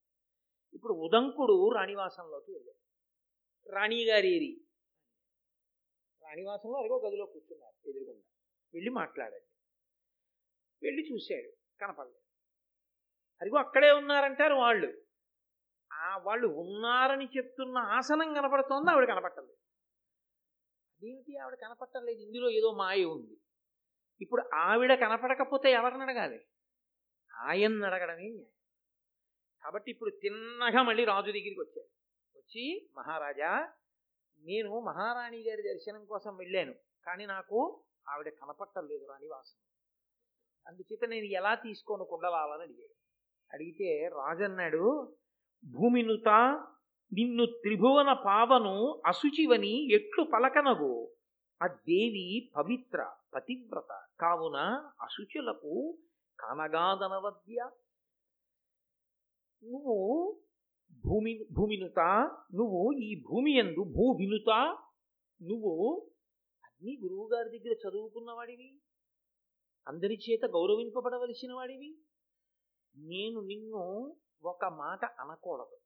ఇప్పుడు ఉదంకుడు రాణివాసంలోకి వెళ్ళాడు. రాణిగారేరి రాణివాసంలో అదిగో గదిలో కూర్చున్నారు ఎదురుగుండా. వెళ్ళి మాట్లాడండి. వెళ్ళి చూశాడు. కనపడలేదు. అదిగో అక్కడే ఉన్నారంటారు వాళ్ళు. ఆ వాళ్ళు ఉన్నారని చెప్తున్న ఆసనం కనపడుతోంది ఆవిడ కనపట్టలేదు. అదేమిటి ఆవిడ కనపట్టలేదు? ఇందులో ఏదో మాయ ఉంది. ఇప్పుడు ఆవిడ కనపడకపోతే ఎవరిని అడగాలి? ఆయన్ని అడగడమే న్యాయం. కాబట్టి ఇప్పుడు తిన్నగా మళ్ళీ రాజు దగ్గరికి వచ్చాడు. వచ్చి మహారాజా నేను మహారాణి గారి దర్శనం కోసం వెళ్ళాను కానీ నాకు ఆవిడ కనపట్టలేదు రాణివాసం అందుచేత నేను ఎలా తీసుకోను కుండలాలని అడిగాడు. అడిగితే రాజన్నాడు భూమినుత నిన్ను త్రిభువన పావను అశుచివని ఎట్లు పలకనగో ఆ దేవి పవిత్ర పతివ్రత కావున అశుచులకు కానగాదనవద్య నువ్వు భూమి భూమినుత నువ్వు ఈ భూమి ఎందు భూ వినుత నువ్వు అన్ని గురువుగారి దగ్గర చదువుకున్నవాడివి. అందరి చేత గౌరవింపబడవలసిన వాడివి నేను నిన్ను ఒక మాట అనకూడదు.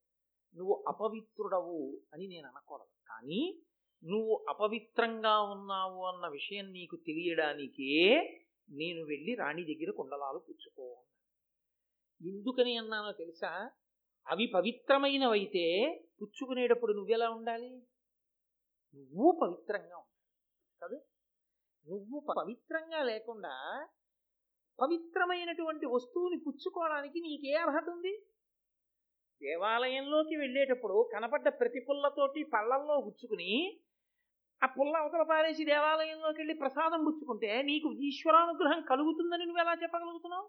నువ్వు అపవిత్రుడవు అని నేను అనకూడదు. కానీ నువ్వు అపవిత్రంగా ఉన్నావు అన్న విషయం నీకు తెలియడానికే నేను వెళ్ళి రాణి దగ్గర కుండలాలు పుచ్చుకో ఎందుకని అన్నానో తెలుసా? అవి పవిత్రమైనవైతే పుచ్చుకునేటప్పుడు నువ్వెలా ఉండాలి? నువ్వు పవిత్రంగా ఉండాలి. కదా? నువ్వు పవిత్రంగా లేకుండా పవిత్రమైనటువంటి వస్తువుని పుచ్చుకోవడానికి నీకే అర్హత ఉంది? దేవాలయంలోకి వెళ్ళేటప్పుడు కనపడ్డ ప్రతి పుల్లతోటి పళ్ళల్లో గుచ్చుకుని ఆ పుల్ల అవతల పారేసి దేవాలయంలోకి వెళ్ళి ప్రసాదం పుచ్చుకుంటే నీకు ఈశ్వరానుగ్రహం కలుగుతుందని నువ్వు ఎలా చెప్పగలుగుతున్నావు?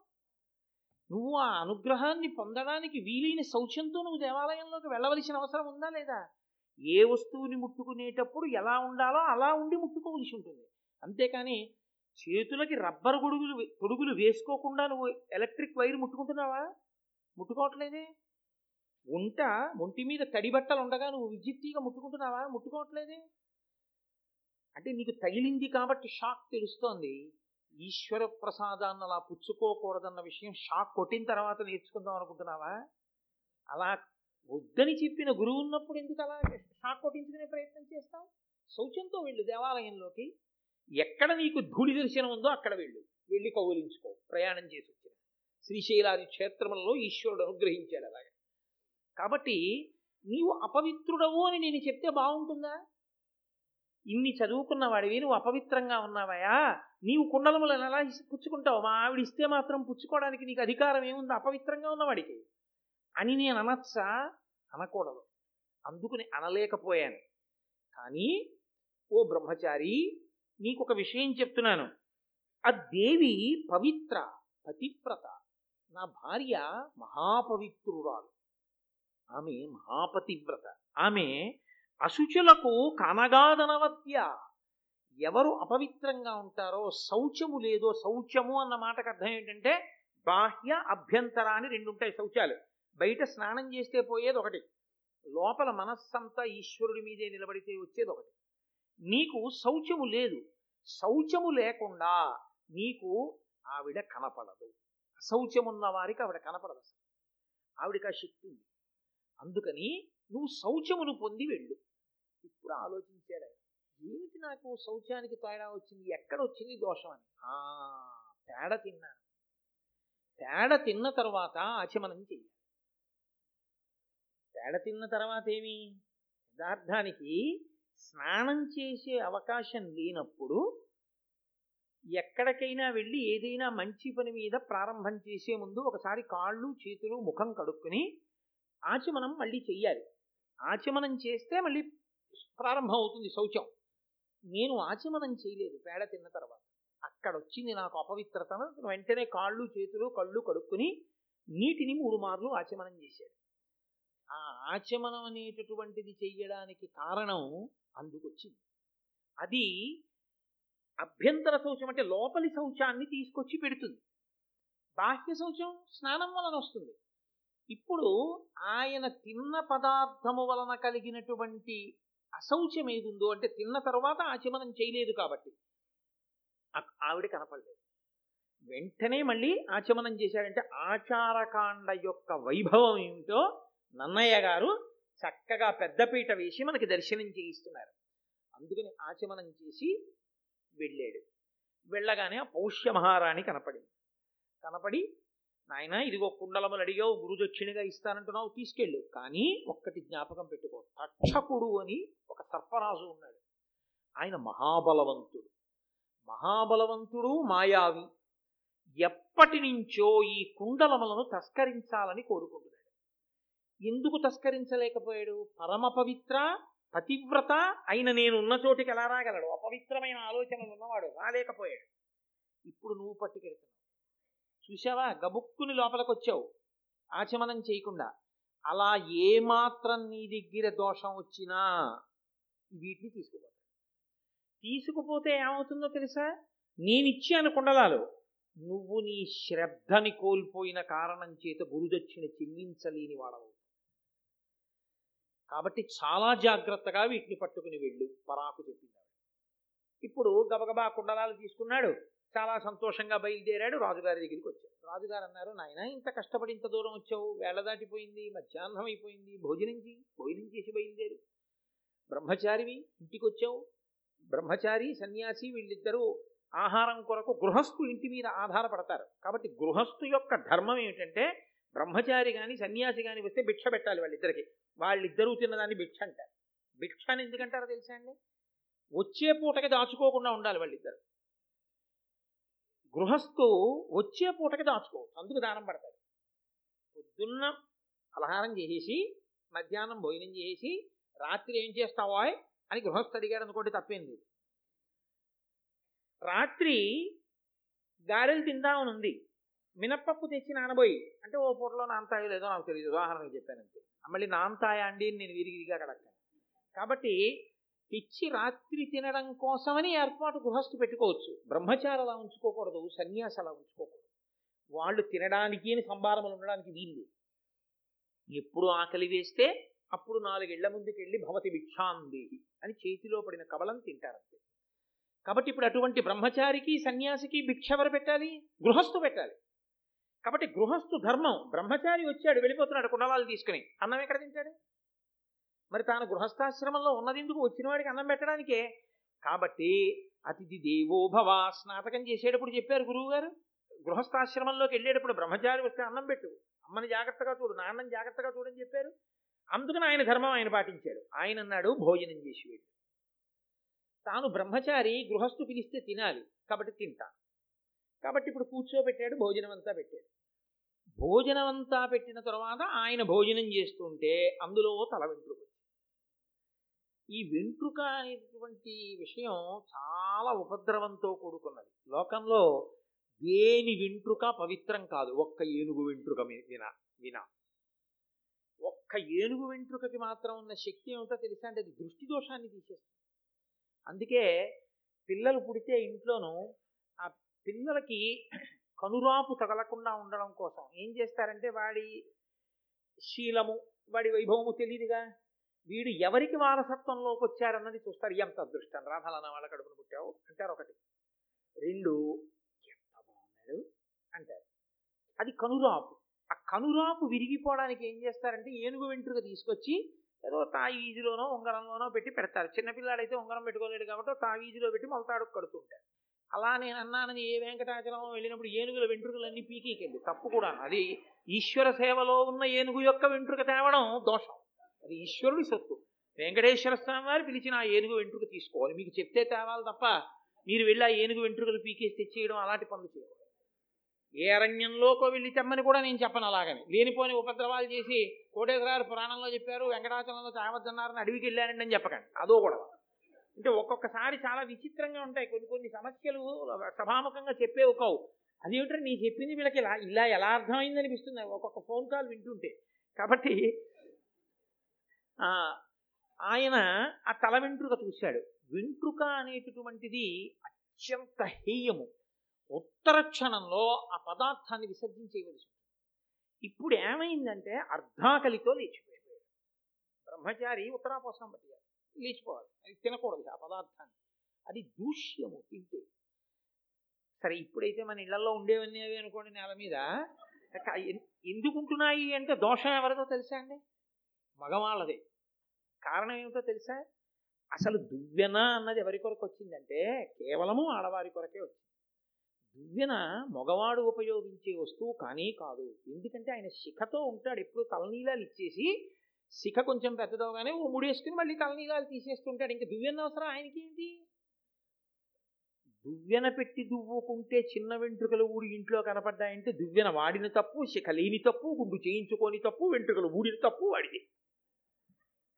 నువ్వు ఆ అనుగ్రహాన్ని పొందడానికి వీలైన శౌచంతో నువ్వు దేవాలయంలోకి వెళ్ళవలసిన అవసరం ఉందా లేదా? ఏ వస్తువుని ముట్టుకునేటప్పుడు ఎలా ఉండాలో అలా ఉండి ముట్టుకోవలసి ఉంటుంది. అంతేకాని చేతులకి రబ్బర్ గొడుగులు తొడుగులు వేసుకోకుండా నువ్వు ఎలక్ట్రిక్ వైర్ ముట్టుకుంటున్నావా? ముట్టుకోవట్లేదే? ఉంట ఒంటి మీద తడి బట్టలు ఉండగా నువ్వు విద్యుత్తీగా ముట్టుకుంటున్నావా? ముట్టుకోవట్లేదే? అంటే నీకు తగిలింది కాబట్టి షాక్ తెలుస్తోంది. ఈశ్వర ప్రసాదాన్ని అలా పుచ్చుకోకూడదన్న విషయం షాక్ కొట్టిన తర్వాత నేర్చుకుందాం అనుకుంటున్నావా? అలా వద్దని చెప్పిన గురువు ఉన్నప్పుడు ఎందుకు అలా షాక్ కొట్టించుకునే ప్రయత్నం చేస్తావు? శౌచంతో వెళ్ళు దేవాలయంలోకి. ఎక్కడ నీకు ధూళి దర్శనం ఉందో అక్కడ వెళ్ళు. వెళ్ళి కౌలించుకో ప్రయాణం చేసి వచ్చిన శ్రీశైలాది క్షేత్రములలో ఈశ్వరుడు అనుగ్రహించాడు అలాగే. కాబట్టి నీవు అపవిత్రుడవు అని నేను చెప్తే బాగుంటుందా? ఇన్ని చదువుకున్న వాడివి నువ్వు అపవిత్రంగా ఉన్నావయా? నీవు కుండలములను ఎలా పుచ్చుకుంటావు? మా ఆవిడ ఇస్తే మాత్రం పుచ్చుకోవడానికి నీకు అధికారం ఏముంది? అపవిత్రంగా ఉన్నవాడికి అని నేను అనొచ్చా? అనకూడదు. అందుకుని అనలేకపోయాను. కానీ ఓ బ్రహ్మచారి నీకు ఒక విషయం చెప్తున్నాను. ఆ దేవి పవిత్ర పతివ్రత. నా భార్య మహాపవిత్రురాలు. ఆమె మహాపతివ్రత. ఆమె అశుచులకు కనగాదనవద్య ఎవరు అపవిత్రంగా ఉంటారో శౌచము లేదో శౌచము అన్న మాటకు అర్థం ఏంటంటే బాహ్య అభ్యంతర అని రెండు ఉంటాయి శౌచాలు. బయట స్నానం చేస్తే పోయేది ఒకటి. లోపల మనస్సంతా ఈశ్వరుడి మీదే నిలబడితే వచ్చేది ఒకటి. నీకు శౌచము లేదు. శౌచము లేకుండా నీకు ఆవిడ కనపడదు. శౌచమున్న వారికి ఆవిడ కనపడదు అసలు. ఆవిడకి ఆ శక్తి ఉంది. అందుకని నువ్వు శౌచమును పొంది వెళ్ళు. ఇప్పుడు ఆలోచించాడు ఏమిటి నాకు శౌచానికి తేడా వచ్చింది? ఎక్కడ వచ్చింది దోషం? అని. ఆ పేడ తిన్నాను. పేడ తిన్న తర్వాత ఆచమనం చేయాలి పేడ తిన్న తర్వాత ఏమి? యథార్థానికి స్నానం చేసే అవకాశం లేనప్పుడు ఎక్కడికైనా వెళ్ళి ఏదైనా మంచి పని మీద ప్రారంభం చేసే ముందు ఒకసారి కాళ్ళు చేతులు ముఖం కడుక్కుని ఆచమనం మళ్ళీ చెయ్యాలి. ఆచమనం చేస్తే మళ్ళీ ప్రారంభం అవుతుంది శౌచం. నేను ఆచమనం చేయలేదు పేడ తిన్న తర్వాత. అక్కడ వచ్చింది నాకు అపవిత్రత వెంటనే కాళ్ళు చేతులు కళ్ళు కడుక్కుని నీటిని మూడు మార్లు ఆచమనం చేశాడు. ఆ ఆచమనం అనేటటువంటిది చెయ్యడానికి కారణం అందుకొచ్చింది. అది అభ్యంతర శౌచం అంటే లోపలి శౌచాన్ని తీసుకొచ్చి పెడుతుంది. బాహ్య శౌచం స్నానం వలన వస్తుంది. ఇప్పుడు ఆయన తిన్న పదార్థము వలన కలిగినటువంటి అశౌచం ఏదుందో అంటే తిన్న తర్వాత ఆచమనం చేయలేదు కాబట్టి. ఆవిడ కనపడలేదు. వెంటనే మళ్ళీ ఆచమనం చేశాడంటే ఆచారకాండ యొక్క వైభవం ఏమిటో నన్నయ్య గారు చక్కగా పెద్దపీట వేసి మనకి దర్శనం చేయిస్తున్నారు. అందుకని ఆచమనం చేసి వెళ్ళాడు. వెళ్ళగానే ఆ పౌష్య మహారాణి కనపడింది. కనపడి నాయన ఇదిగో కుండలములు అడిగావు గురుదక్షిణగా ఇస్తానంటున్నావు తీసుకెళ్ళు. కానీ ఒక్కటి జ్ఞాపకం పెట్టుకో. తక్షకుడు అని ఒక సర్పరాజు ఉన్నాడు. ఆయన మహాబలవంతుడు. మహాబలవంతుడు మాయావి. ఎప్పటి నుంచో ఈ కుండలములను తస్కరించాలని కోరుకుంటున్నాడు. ఎందుకు తస్కరించలేకపోయాడు? పరమ పవిత్ర పతివ్రత అయిన నేను ఉన్న చోటికి ఎలా రాగలడు? అపవిత్రమైన ఆలోచనలు ఉన్నవాడు రాలేకపోయాడు. ఇప్పుడు నువ్వు పట్టుకెడుతున్నావు చూసావా గబుక్కుని లోపలికి వచ్చావు ఆచమనం చేయకుండా. అలా ఏమాత్రం నీ దగ్గర దోషం వచ్చినా వీటిని తీసుకుపోతాడు తీసుకుపోతే ఏమవుతుందో తెలుసా? నేనిచ్చాను కుండలాలు. నువ్వు నీ శ్రద్ధని కోల్పోయిన కారణం చేత గురుదక్షిణ చెల్లించలేని వాడవు. కాబట్టి చాలా జాగ్రత్తగా వీటిని పట్టుకుని వెళ్ళు. పరాకు చెప్పింది ఇప్పుడు గబగబా కుండలాలు తీసుకున్నాడు. చాలా సంతోషంగా బయలుదేరాడు రాజుగారి దగ్గరికి వచ్చాడు. రాజుగారు అన్నారు నాయన ఇంత కష్టపడి ఇంత దూరం వచ్చావు? వేళ దాటిపోయింది మధ్యాహ్నం అయిపోయింది భోజనం చేయి భోజనం చేసి బయలుదేరు. బ్రహ్మచారివి ఇంటికి వచ్చావు? బ్రహ్మచారి సన్యాసి వీళ్ళిద్దరూ ఆహారం కొరకు గృహస్థు ఇంటి మీద ఆధారపడతారు. కాబట్టి గృహస్థు యొక్క ధర్మం ఏమిటంటే బ్రహ్మచారి కానీ సన్యాసి కానీ వస్తే భిక్ష పెట్టాలి వాళ్ళిద్దరికి. వాళ్ళిద్దరూ తిన్నదాన్ని భిక్ష అంటారు. భిక్ష అని ఎందుకంటారో తెలుసా అండి? వచ్చే పూటకి దాచుకోకుండా ఉండాలి వాళ్ళిద్దరు. గృహస్థు వచ్చే పూటకి దాచుకోవచ్చు. అందుకు దానం పడతాడు. పొద్దున్న అలహారం చేసేసి మధ్యాహ్నం భోజనం చేసి రాత్రి ఏం చేస్తావా అని గృహస్థు అడిగాడు అనుకోండి తప్పేం లేదు. రాత్రి గారెలు తిందామని ఉంది. మినప్పప్పు తెచ్చి నానబోయి అంటే ఓ పూటలో నాంతాయో లేదో నాకు తెలియదు. ఉదాహరణకు చెప్పానంతే. మళ్ళీ నాంతాయా అండి నేను విరిగిరిగా కడక్కాను కాబట్టి తెచ్చి రాత్రి తినడం కోసమని ఏర్పాటు గృహస్థు పెట్టుకోవచ్చు. బ్రహ్మచారి అలా ఉంచుకోకూడదు సన్యాసి అలా ఉంచుకోకూడదు. వాళ్ళు తినడానికి అని సంభారములు ఉండడానికి వీలు ఎప్పుడు ఆకలి వేస్తే అప్పుడు నాలుగేళ్ళ ముందుకెళ్ళి భవతి భిక్షాందేహి అని చేతిలో పడిన కబలం తింటారంతే. కాబట్టి ఇప్పుడు అటువంటి బ్రహ్మచారికి సన్యాసికి భిక్ష ఎవరు పెట్టాలి? గృహస్థు పెట్టాలి. కాబట్టి గృహస్థు ధర్మం. బ్రహ్మచారి వచ్చాడు వెళ్ళిపోతున్నాడు కుండలాలు తీసుకుని. అన్నం ఎక్కడ తింటాడు? మరి తాను గృహస్థాశ్రమంలో ఉన్నదెందుకు? వచ్చిన వాడికి అన్నం పెట్టడానికే. కాబట్టి అతిథి దేవో భవ స్నాతకం చేసేటప్పుడు చెప్పారు గురువుగారు. గృహస్థాశ్రమంలోకి వెళ్ళేటప్పుడు బ్రహ్మచారి వస్తే అన్నం పెట్టు. అమ్మని జాగ్రత్తగా చూడు నాన్నని జాగ్రత్తగా చూడని చెప్పారు. అందుకని ఆయన ధర్మం ఆయన పాటించాడు. ఆయన అన్నాడు భోజనం చేసి వెళ్ళి. తాను బ్రహ్మచారి గృహస్థు పిలిస్తే తినాలి. కాబట్టి తింటాను కాబట్టి ఇప్పుడు కూర్చోబెట్టాడు భోజనం అంతా పెట్టాడు. భోజనం అంతా పెట్టిన తర్వాత ఆయన భోజనం చేస్తుంటే అందులో తల వెంట్రుకలు ఈ వెంట్రుక అనేటువంటి విషయం చాలా ఉపద్రవంతో కూడుకున్నది. లోకంలో దేని వెంట్రుక పవిత్రం కాదు. ఒక్క ఏనుగు వెంట్రుక మీ- వినా వినా. ఒక్క ఏనుగు వెంట్రుకకి మాత్రం ఉన్న శక్తి ఏమిటో తెలుసా అంటే అది దృష్టి దోషాన్ని తీసేస్తుంది. అందుకే పిల్లలు పుడితే ఇంట్లోనూ ఆ పిల్లలకి కనురాపు తగలకుండా ఉండడం కోసం ఏం చేస్తారంటే వాడి శీలము వాడి వైభవము తెలియదుగా వీడు ఎవరికి వారసత్వంలోకి వచ్చారన్నది చూస్తారు. ఎంత అదృష్టం. రాధాలన్న వాళ్ళ కడుపును పుట్టావు అంటారు ఒకటి. రెండు ఎంత బాగున్నాడు అంటారు. అది కనురాపు. ఆ కనురాపు విరిగిపోవడానికి ఏం చేస్తారంటే ఏనుగు వెంట్రుక తీసుకొచ్చి ఏదో తావీజులోనో ఉంగరంలోనో పెట్టి పెడతారు. చిన్నపిల్లాడైతే ఉంగరం పెట్టుకోలేడు కాబట్టి తావీజులో పెట్టి మొలతాడు కడుతుంటారు అలా నేను అన్నానని ఏ వెంకటాచలం వెళ్ళినప్పుడు ఏనుగుల వెంట్రుకలన్నీ పీకీకెళ్ళి. తప్పు కూడా అది ఈశ్వర సేవలో ఉన్న ఏనుగు యొక్క వెంట్రుక తేవడం దోషం. అది ఈశ్వరుడి సత్తు వెంకటేశ్వర స్వామి వారు పిలిచిన ఆ ఏనుగు వెంట్రుక తీసుకోవాలి. మీకు చెప్తే తేవాలి తప్ప మీరు వెళ్ళి ఆ ఏనుగు వెంట్రుకలు పీకేసి తెచ్చేయడం అలాంటి పనులు చేయకూడదు. ఏ అరణ్యంలోకో వెళ్ళి తెమ్మని కూడా నేను చెప్పను అలాగని. లేనిపోని ఉపద్రవాలు చేసి కోటేశ్వరారు పురాణంలో చెప్పారు వెంకటాచలంలో చావద్దన్నారని అడవికి వెళ్ళానండి అని చెప్పకండి. అదో కూడా అంటే ఒక్కొక్కసారి చాలా విచిత్రంగా ఉంటాయి. కొన్ని కొన్ని సమస్యలు సభాముఖంగా చెప్పేవి కావు. అదేమిటంటే నీ చెప్పింది వీళ్ళకి ఇలా ఇలా ఎలా అర్థమైంది అనిపిస్తుంది. ఒక్కొక్క ఫోన్ కాల్ వింటుంటే. కాబట్టి ఆయన ఆ తల వెంట్రుక చూశాడు. వెంట్రుక అనేటటువంటిది అత్యంత హేయము. ఉత్తర క్షణంలో ఆ పదార్థాన్ని విసర్జించేయవలసి ఇప్పుడు ఏమైందంటే అర్ధాకలితో లేచిపోయాడు. బ్రహ్మచారి ఉత్తరాపోసం పట్టిగారు లేచిపోవాలి. అది తినకూడదు ఆ పదార్థాన్ని. అది దూష్యము తింటే. సరే ఇప్పుడైతే మన ఇళ్ళలో ఉండేవన్నీ అవి అనుకోండి నేల మీద. ఎందుకుంటున్నాయి అంటే దోషం ఎవరిదో తెలుసా అండి? మగవాళ్ళదే. కారణం ఏమిటో తెలుసా? అసలు దువ్వెన అన్నది ఎవరి కొరకు వచ్చిందంటే కేవలము ఆడవారి కొరకే వచ్చింది. దువ్వెన మగవాడు ఉపయోగించే వస్తువు కానీ కాదు. ఎందుకంటే ఆయన శిఖతో ఉంటాడు. ఎప్పుడు తలనీలాలు ఇచ్చేసి శిఖ కొంచెం పెద్దదవగానే ఓ ముడేసుకుని మళ్ళీ తలనీలాలు తీసేస్తుంటాడు. ఇంకా దువ్వెన అవసరం ఆయనకి ఏంటి? దువ్వెన పెట్టి దువ్వుకుంటే చిన్న వెంట్రుకలు ఊడి ఇంట్లో కనపడ్డాయంటే దువ్వెన వాడిన తప్పు శిఖ లేని తప్పు గుండు చేయించుకొని తప్పు వెంట్రుకలు ఊడిన తప్పు వాడిది.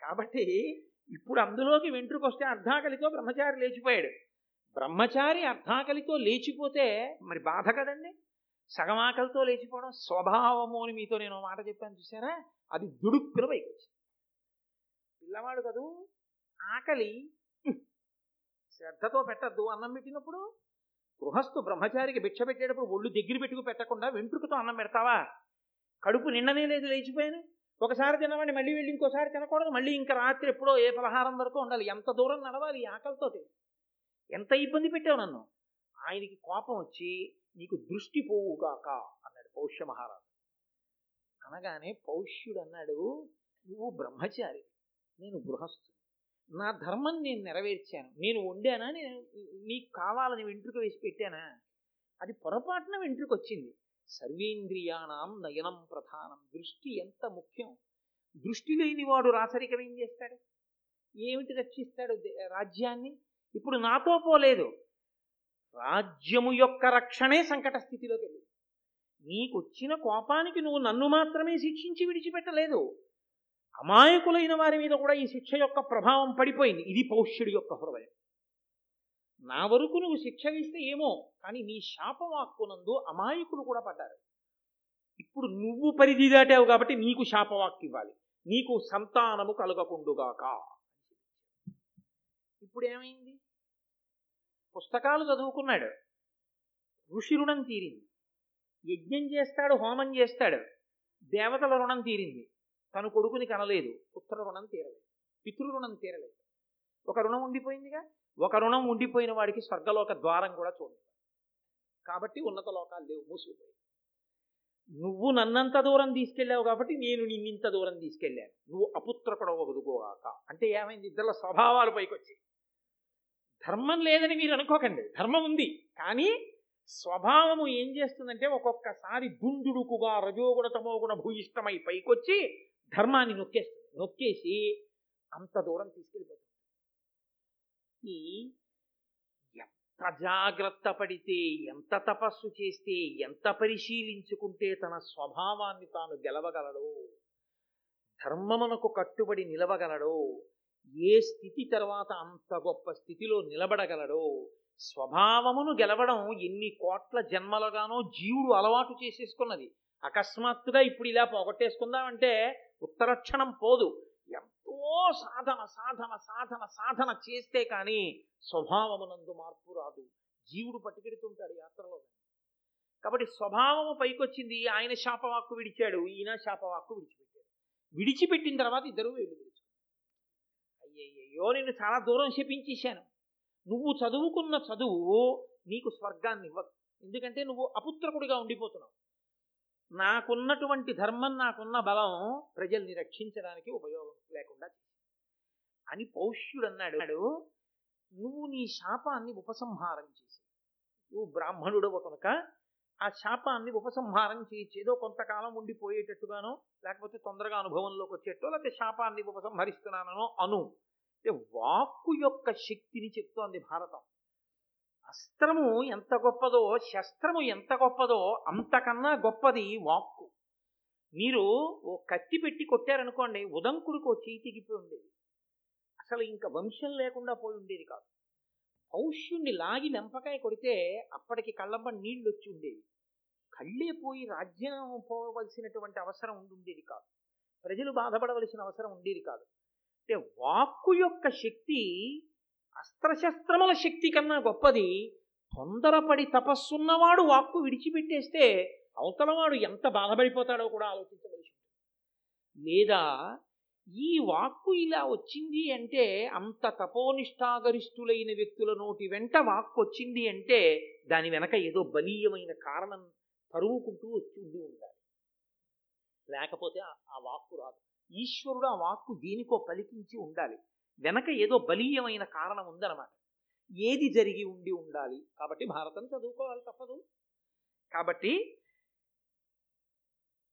కాబట్టి ఇప్పుడు అందులోకి వెంట్రుకొస్తే అర్ధాకలితో బ్రహ్మచారి లేచిపోయాడు. బ్రహ్మచారి అర్ధాకలితో లేచిపోతే మరి బాధ కదండి? సగమాకలితో లేచిపోవడం స్వభావము అని మీతో నేను మాట చెప్పాను చూసారా అది దుడుక్కున పైకి వచ్చింది. పిల్లవాడు కదూ? ఆకలి. శ్రద్ధతో పెట్టద్దు. అన్నం పెట్టినప్పుడు గృహస్థు బ్రహ్మచారికి భిక్ష పెట్టేటప్పుడు ఒళ్ళు దగ్గర పెట్టుకు పెట్టకుండా వెంట్రుకతో అన్నం పెడతావా? కడుపు నిన్ననే లేదు లేచిపోయాను. ఒకసారి తినవండి మళ్ళీ వెళ్ళి ఇంకోసారి తినకూడదు మళ్ళీ ఇంకా రాత్రి ఎప్పుడో ఏ పలహారం వరకు ఉండాలి. ఎంత దూరం నడవాలి ఈ ఆకలితోటి? ఎంత ఇబ్బంది పెట్టావు నన్ను? ఆయనకి కోపం వచ్చి నీకు దృష్టి పోవుగాక అన్నాడు పౌష్య మహారాజు. అనగానే పౌష్యుడు అన్నాడు నువ్వు బ్రహ్మచారి నేను గృహస్థు నా ధర్మం నేను నెరవేర్చాను. నేను వండానా? నేను నీకు కావాలని వెంట్రుక వేసి పెట్టానా? అది పొరపాటున వెంట్రుకొచ్చింది. సర్వేంద్రియాణం నయనం ప్రధానం. దృష్టి ఎంత ముఖ్యం? దృష్టి లేనివాడు రాచరికం ఏం చేస్తాడు? ఏమిటి రక్షిస్తాడు రాజ్యాన్ని? ఇప్పుడు నాతో పోలేదు. రాజ్యము యొక్క రక్షణే సంకట స్థితిలోకి వెళ్ళింది నీకొచ్చిన కోపానికి నువ్వు నన్ను మాత్రమే శిక్షించి విడిచిపెట్టలేదు. అమాయకులైన వారి మీద కూడా ఈ శిక్ష యొక్క ప్రభావం పడిపోయింది. ఇది పౌష్యుడి యొక్క హృదయం. నా వరకు నువ్వు శిక్ష వేస్తే ఏమో కానీ నీ శాపవాక్కునందు అమాయకులు కూడా పడ్డారు. ఇప్పుడు నువ్వు పరిధి దాటావు కాబట్టి నీకు శాపవాక్కు ఇవ్వాలి నీకు సంతానము కలగకుండుగాక. ఇప్పుడు ఏమైంది పుస్తకాలు చదువుకున్నాడు. ఋషి రుణం తీరింది. యజ్ఞం చేస్తాడు హోమం చేస్తాడు. దేవతల రుణం తీరింది. తను కొడుకుని కనలేదు. పుత్ర రుణం తీరలేదు. పితృ రుణం తీరలేదు. ఒక రుణం ఉండిపోయిందిగా? ఒక రుణం ఉండిపోయిన వాడికి స్వర్గలోక ద్వారం కూడా చూడండి కాబట్టి ఉన్నత లోకాలు లేవు మూసుకుపోయి. నువ్వు నన్నంత దూరం తీసుకెళ్ళావు కాబట్టి నేను నిన్నింత దూరం తీసుకెళ్ళాను. నువ్వు అపుత్రకుడవ బతుకోగాక అంటే ఏమైంది? ఇద్దరు స్వభావాలు పైకొచ్చి ధర్మం లేదని మీరు అనుకోకండి. ధర్మం ఉంది. కానీ స్వభావము ఏం చేస్తుందంటే ఒక్కొక్కసారి దుందుడుకుగా రజోగుణ తమోగుణ భూయిష్టమై పైకొచ్చి ధర్మాన్ని నొక్కేస్తుంది. నొక్కేసి అంత దూరం తీసుకెళ్ళిపోతుంది. వ్యక్తి ఎంత జాగ్రత్త పడితే ఎంత తపస్సు చేస్తే ఎంత పరిశీలించుకుంటే తన స్వభావాన్ని తాను గెలవగలడో ధర్మమునకు కట్టుబడి నిలవగలడో ఏ స్థితి తర్వాత అంత గొప్ప స్థితిలో నిలబడగలడో స్వభావమును గెలవడం ఎన్ని కోట్ల జన్మలుగానో జీవుడు అలవాటు చేసేసుకున్నది. అకస్మాత్తుగా ఇప్పుడు ఇలా పోగొట్టేసుకుందామంటే ఉత్తరక్షణం పోదు. సాధన సాధన సాధన సాధన చేస్తే కానీ స్వభావమునందు మార్పు రాదు. జీవుడు పట్టుకెడుతుంటాడు యాత్రలో. కాబట్టి స్వభావము పైకొచ్చింది ఆయన శాపవాక్కు విడిచాడు ఈయన శాపవాక్కు విడిచిపెట్టాడు. విడిచిపెట్టిన తర్వాత ఇద్దరు వెళ్ళి అయ్యయ్యో నేను చాలా దూరం శపించేశాను. నువ్వు చదువుకున్న చదువు నీకు స్వర్గాన్ని ఇవ్వదు. ఎందుకంటే నువ్వు అపుత్రకుడిగా ఉండిపోతున్నావు. నాకున్నటువంటి ధర్మం నాకున్న బలం ప్రజల్ని రక్షించడానికి ఉపయోగం లేకుండా అని పౌష్యుడు అన్నాడు నువ్వు నీ శాపాన్ని ఉపసంహారం చేసి నువ్వు బ్రాహ్మణుడవు కనుక ఆ శాపాన్ని ఉపసంహారం చేయొచ్చు ఏదో కొంతకాలం ఉండిపోయేటట్టుగానో లేకపోతే తొందరగా అనుభవంలోకి వచ్చేటో లేకపోతే శాపాన్ని ఉపసంహరిస్తున్నానో అను. అంటే వాక్కు యొక్క శక్తిని చెప్తోంది భారతం. అస్త్రము ఎంత గొప్పదో శస్త్రము ఎంత గొప్పదో అంతకన్నా గొప్పది వాక్కు మీరు ఓ కత్తి పెట్టి కొట్టారనుకోండి ఉదంకుడికి ఓ చేయి తెగిపోయి ఉండేది. అసలు ఇంకా వంశం లేకుండా పోయి ఉండేది కాదు. పౌష్యుణ్ణి లాగి నెంపకాయ కొడితే అప్పటికి కళ్ళమ్మ నీళ్ళు వచ్చి ఉండేవి. కళ్ళే పోయి రాజ్యం పోవలసినటువంటి అవసరం ఉండేది కాదు. ప్రజలు బాధపడవలసిన అవసరం ఉండేది కాదు. అంటే వాక్కు యొక్క శక్తి అస్త్రశస్త్రముల శక్తి కన్నా గొప్పది. తొందరపడి తపస్సున్నవాడు వాక్కు విడిచిపెట్టేస్తే అవతలవాడు ఎంత బాధపడిపోతాడో కూడా ఆలోచించవలసి ఉంటుంది. లేదా ఈ వాక్కు ఇలా వచ్చింది అంటే అంత తపోనిష్టాగరిష్ఠులైన వ్యక్తుల నోటి వెంట వాక్కు వచ్చింది అంటే దాని వెనక ఏదో బలీయమైన కారణం తరువుకుంటూ వచ్చి ఉండాలి. లేకపోతే ఆ వాక్కు రాదు. ఈశ్వరుడు ఆ వాక్కు దీనికో పలికించి ఉండాలి. వెనక ఏదో బలీయమైన కారణం ఉందన్నమాట. ఏది జరిగి ఉండి ఉండాలి. కాబట్టి భారతం చదువుకోవాలి తప్పదు. కాబట్టి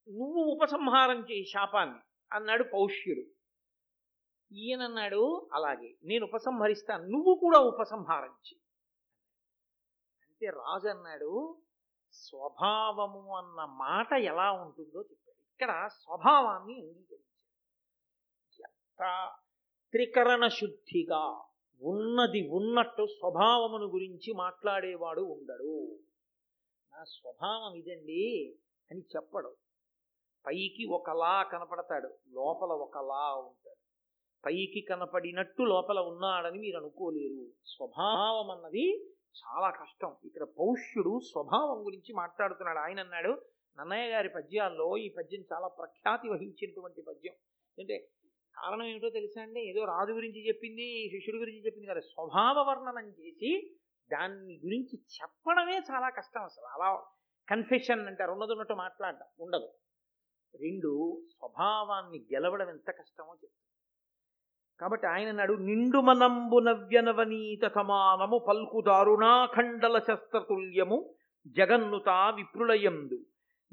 నువ్వు ఉపసంహారం చేయి శాపాన్ని అన్నాడు పౌష్యుడు. ఈయనన్నాడు అలాగే నేను ఉపసంహరిస్తాను నువ్వు కూడా ఉపసంహారం చేయి. అంటే రాజు అన్నాడు స్వభావము అన్న మాట ఎలా ఉంటుందో చెప్పాడు. ఇక్కడ స్వభావాన్ని అంగీకరించాడు. ఎంత త్రికరణ శుద్ధిగా ఉన్నది ఉన్నట్టు స్వభావమును గురించి మాట్లాడేవాడు ఉండడు. నా స్వభావం ఇదండి అని చెప్పడు. పైకి ఒకలా కనపడతాడు లోపల ఒకలా ఉంటాడు. పైకి కనపడినట్టు లోపల ఉన్నాడని మీరు అనుకోలేరు. స్వభావం అన్నది చాలా కష్టం. ఇక్కడ పౌష్యుడు స్వభావం గురించి మాట్లాడుతున్నాడు. ఆయన అన్నాడు నన్నయ్య గారి పద్యాల్లో ఈ పద్యం చాలా ప్రఖ్యాతి వహించినటువంటి పద్యం. అంటే కారణం ఏమిటో తెలుసా అండి? ఏదో రాజు గురించి చెప్పింది శిష్యుడి గురించి చెప్పింది కదా. స్వభావ వర్ణనం చేసి దాన్ని గురించి చెప్పడమే చాలా కష్టం అసలు. అలా కన్ఫెషన్ అంటారు. ఉన్నది ఉన్నట్టు మాట్లాడడం ఉండదు. రెండు స్వభావాన్ని గెలవడం ఎంత కష్టమో చెప్తుంది. కాబట్టి ఆయన నాడు నిండు మనంబు నవ్యనవనీత సమానము పల్కు దారుణాఖండల శస్త్రతుల్యము జగన్నుత విప్రులయందు.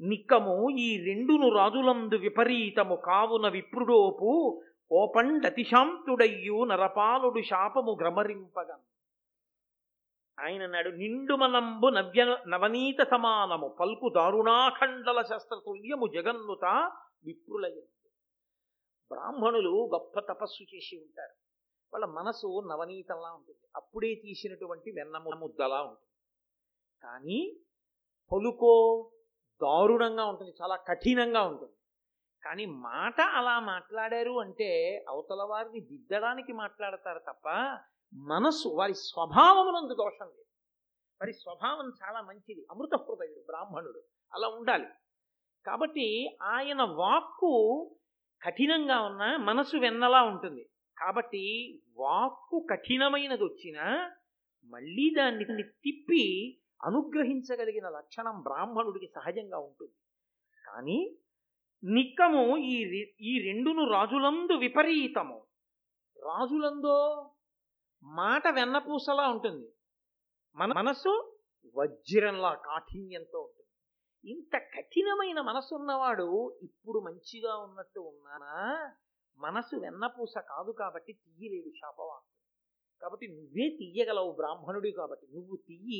నిక్కము ఈ రెండును రాజులందు విపరీతము కావున విప్రుడోపు ఓపండతిశాంతుడయ్యు నరపాలుడు శాపము భ్రమరింపగం ఆయన అన్నాడు నిండు మనంబు నవ్య నవనీత సమానము పల్కు దారుణాఖండల శస్త్రతుల్యము జగన్నుత విప్రులయందు బ్రాహ్మణులు గొప్ప తపస్సు చేసి ఉంటారు. వాళ్ళ మనసు నవనీతంలా ఉంటుంది. అప్పుడే తీసినటువంటి వెన్నము ముద్దలా ఉంటుంది. కానీ పలుకో దారుణంగా ఉంటుంది చాలా కఠినంగా ఉంటుంది. కానీ మాట అలా మాట్లాడారు అంటే అవతల వారిని దిద్దడానికి మాట్లాడతారు తప్ప మనస్సు వారి స్వభావమునందు దోషం లేదు. వారి స్వభావం చాలా మంచిది. అమృత హృదయుడు బ్రాహ్మణుడు అలా ఉండాలి. కాబట్టి ఆయన వాక్కు కఠినంగా ఉన్న మనసు వెన్నలా ఉంటుంది. కాబట్టి వాక్కు కఠినమైనది వచ్చినా మళ్ళీ దాన్ని తిప్పి అనుగ్రహించగలిగిన లక్షణం బ్రాహ్మణుడికి సహజంగా ఉంటుంది. కానీ నిక్కము ఈ ఈ రెండును రాజులందు విపరీతము. రాజులందో మాట వెన్నపూసలా ఉంటుంది. మన మనస్సు వజ్రంలా కాఠిన్యంతో ఉంటుంది. ఇంత కఠినమైన మనసు ఉన్నవాడు ఇప్పుడు మంచిగా ఉన్నట్టు ఉన్నానా? మనసు వెన్నపూస కాదు కాబట్టి తీయలేడు శాపవాక్కు కాబట్టి నువ్వే తీయగలవు బ్రాహ్మణుడి కాబట్టి. నువ్వు తీయి